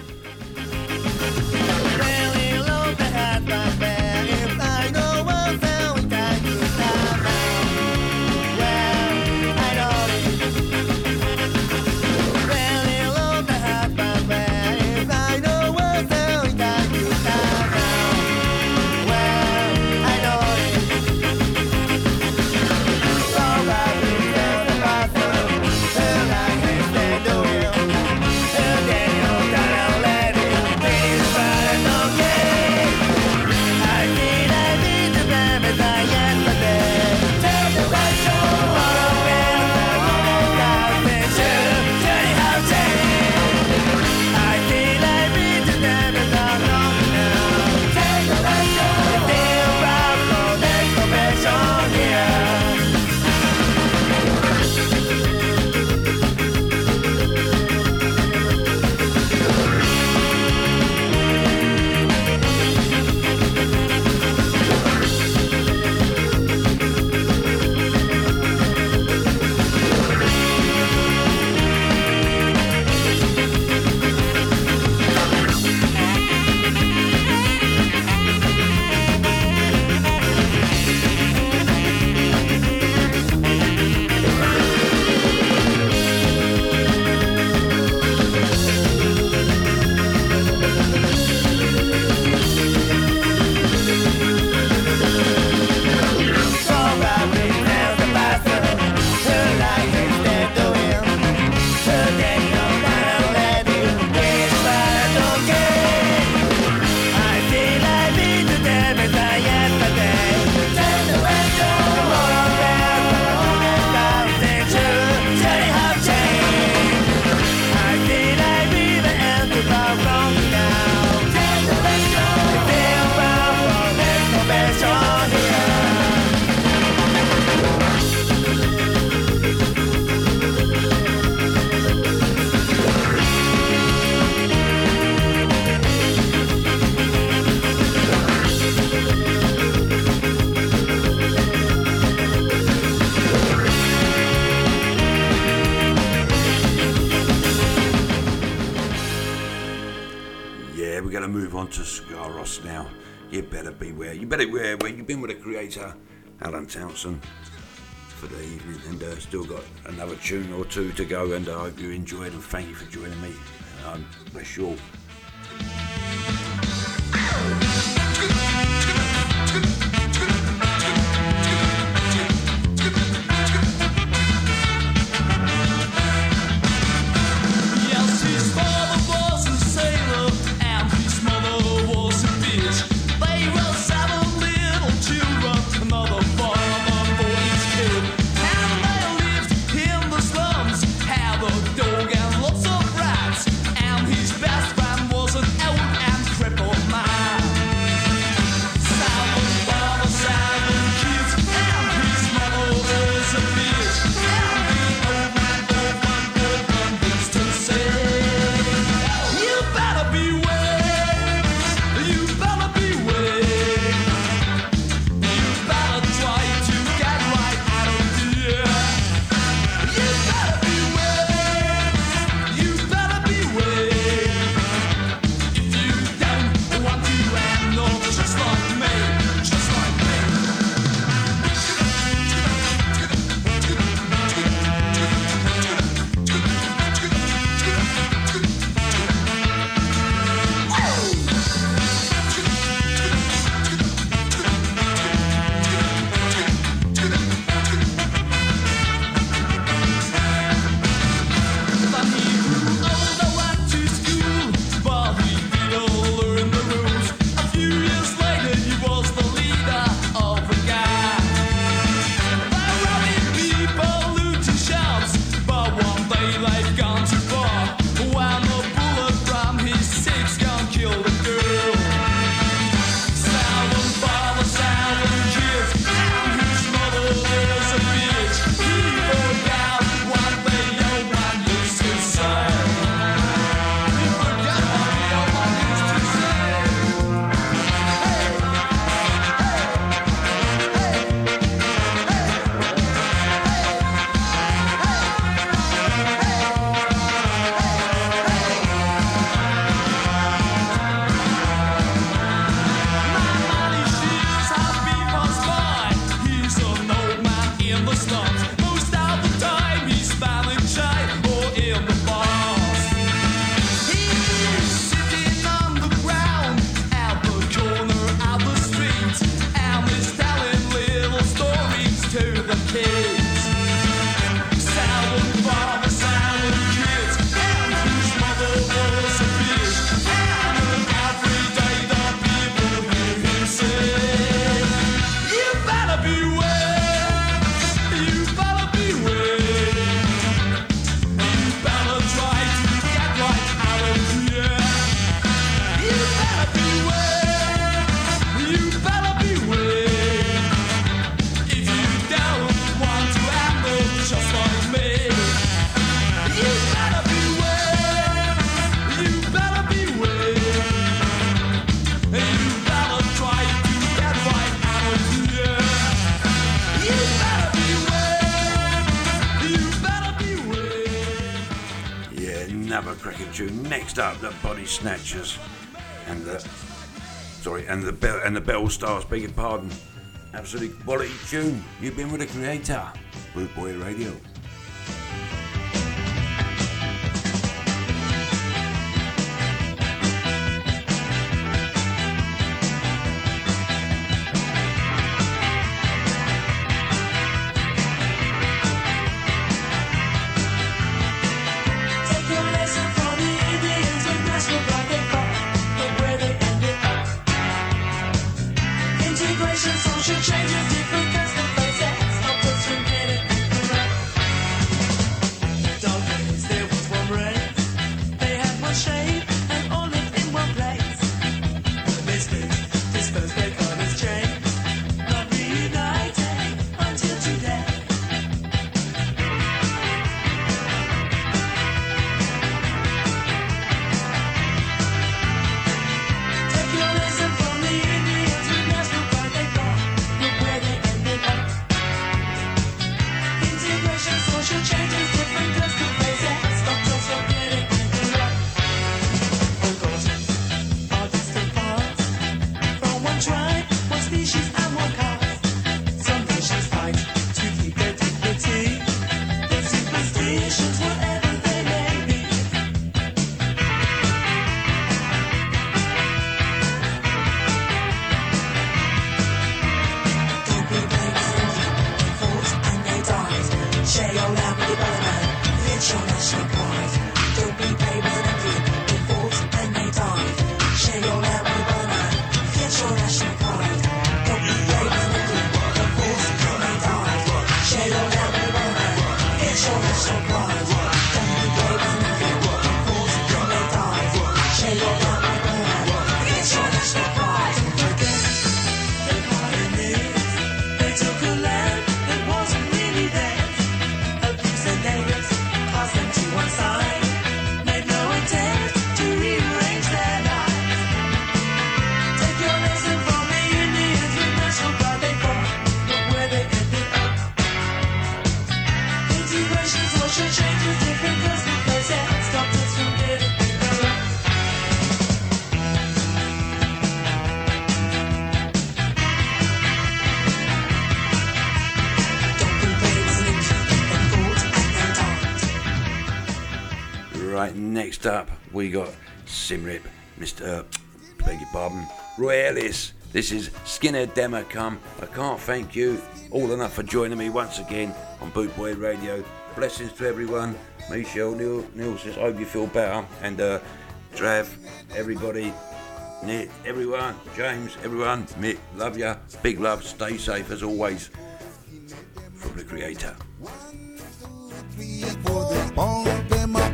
been with the creator, Alan Townsend, for the evening, and uh, still got another tune or two to go. And I hope you enjoyed, and thank you for joining me. Bless you. Snatchers and the sorry, and the Bell and the Belle Stars. Beg your pardon. Absolutely quality tune. You've been with the creator, Bootboy Radio. We got Symarip, Mr. Beg your pardon, Roy Ellis. This is Skinner Demo Come. I can't thank you all enough for joining me once again on Bootboy Radio. Blessings to everyone. Michelle, Neil, Neil says, I hope you feel better. And uh, Trav, everybody, Nick, everyone, James, everyone, Mick, love ya. Big love, stay safe as always. From the Creator.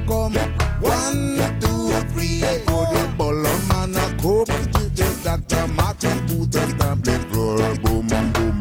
Come. One, two, three for the ballon man a come. The Dr. Martin Luther tablet roll boom boom.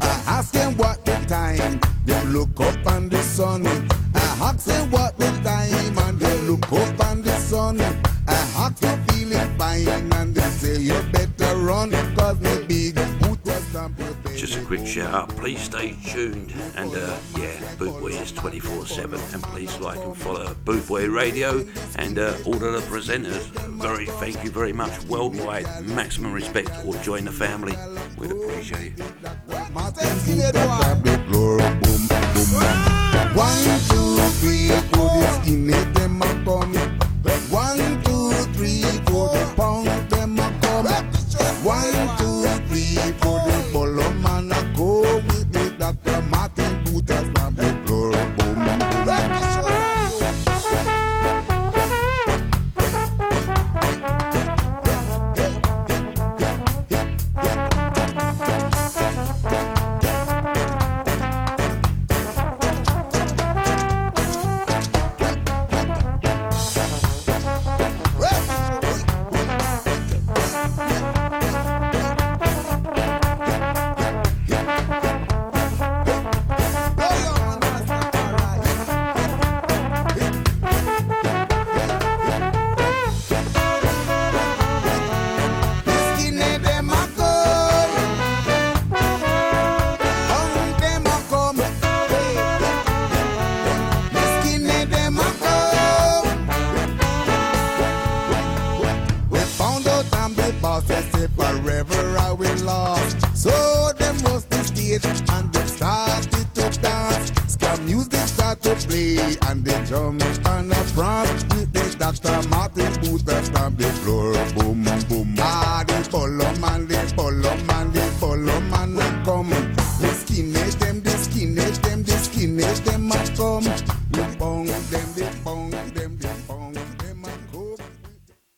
I ask them what the time. They look up on the sun. I ask them what the time and they look up on the sun. I ask them feeling fine and they say you better run cause me big boot was done Just a quick shout out, please stay tuned and uh, yeah, Bootboy is 24 7 and please like and follow Bootboy Radio and uh, all of the presenters. Very thank you very much worldwide, maximum respect or join the family. We'd appreciate it. One, two, three, four, them a. One, two, three, four, pound them a. One, two, three, four, with me.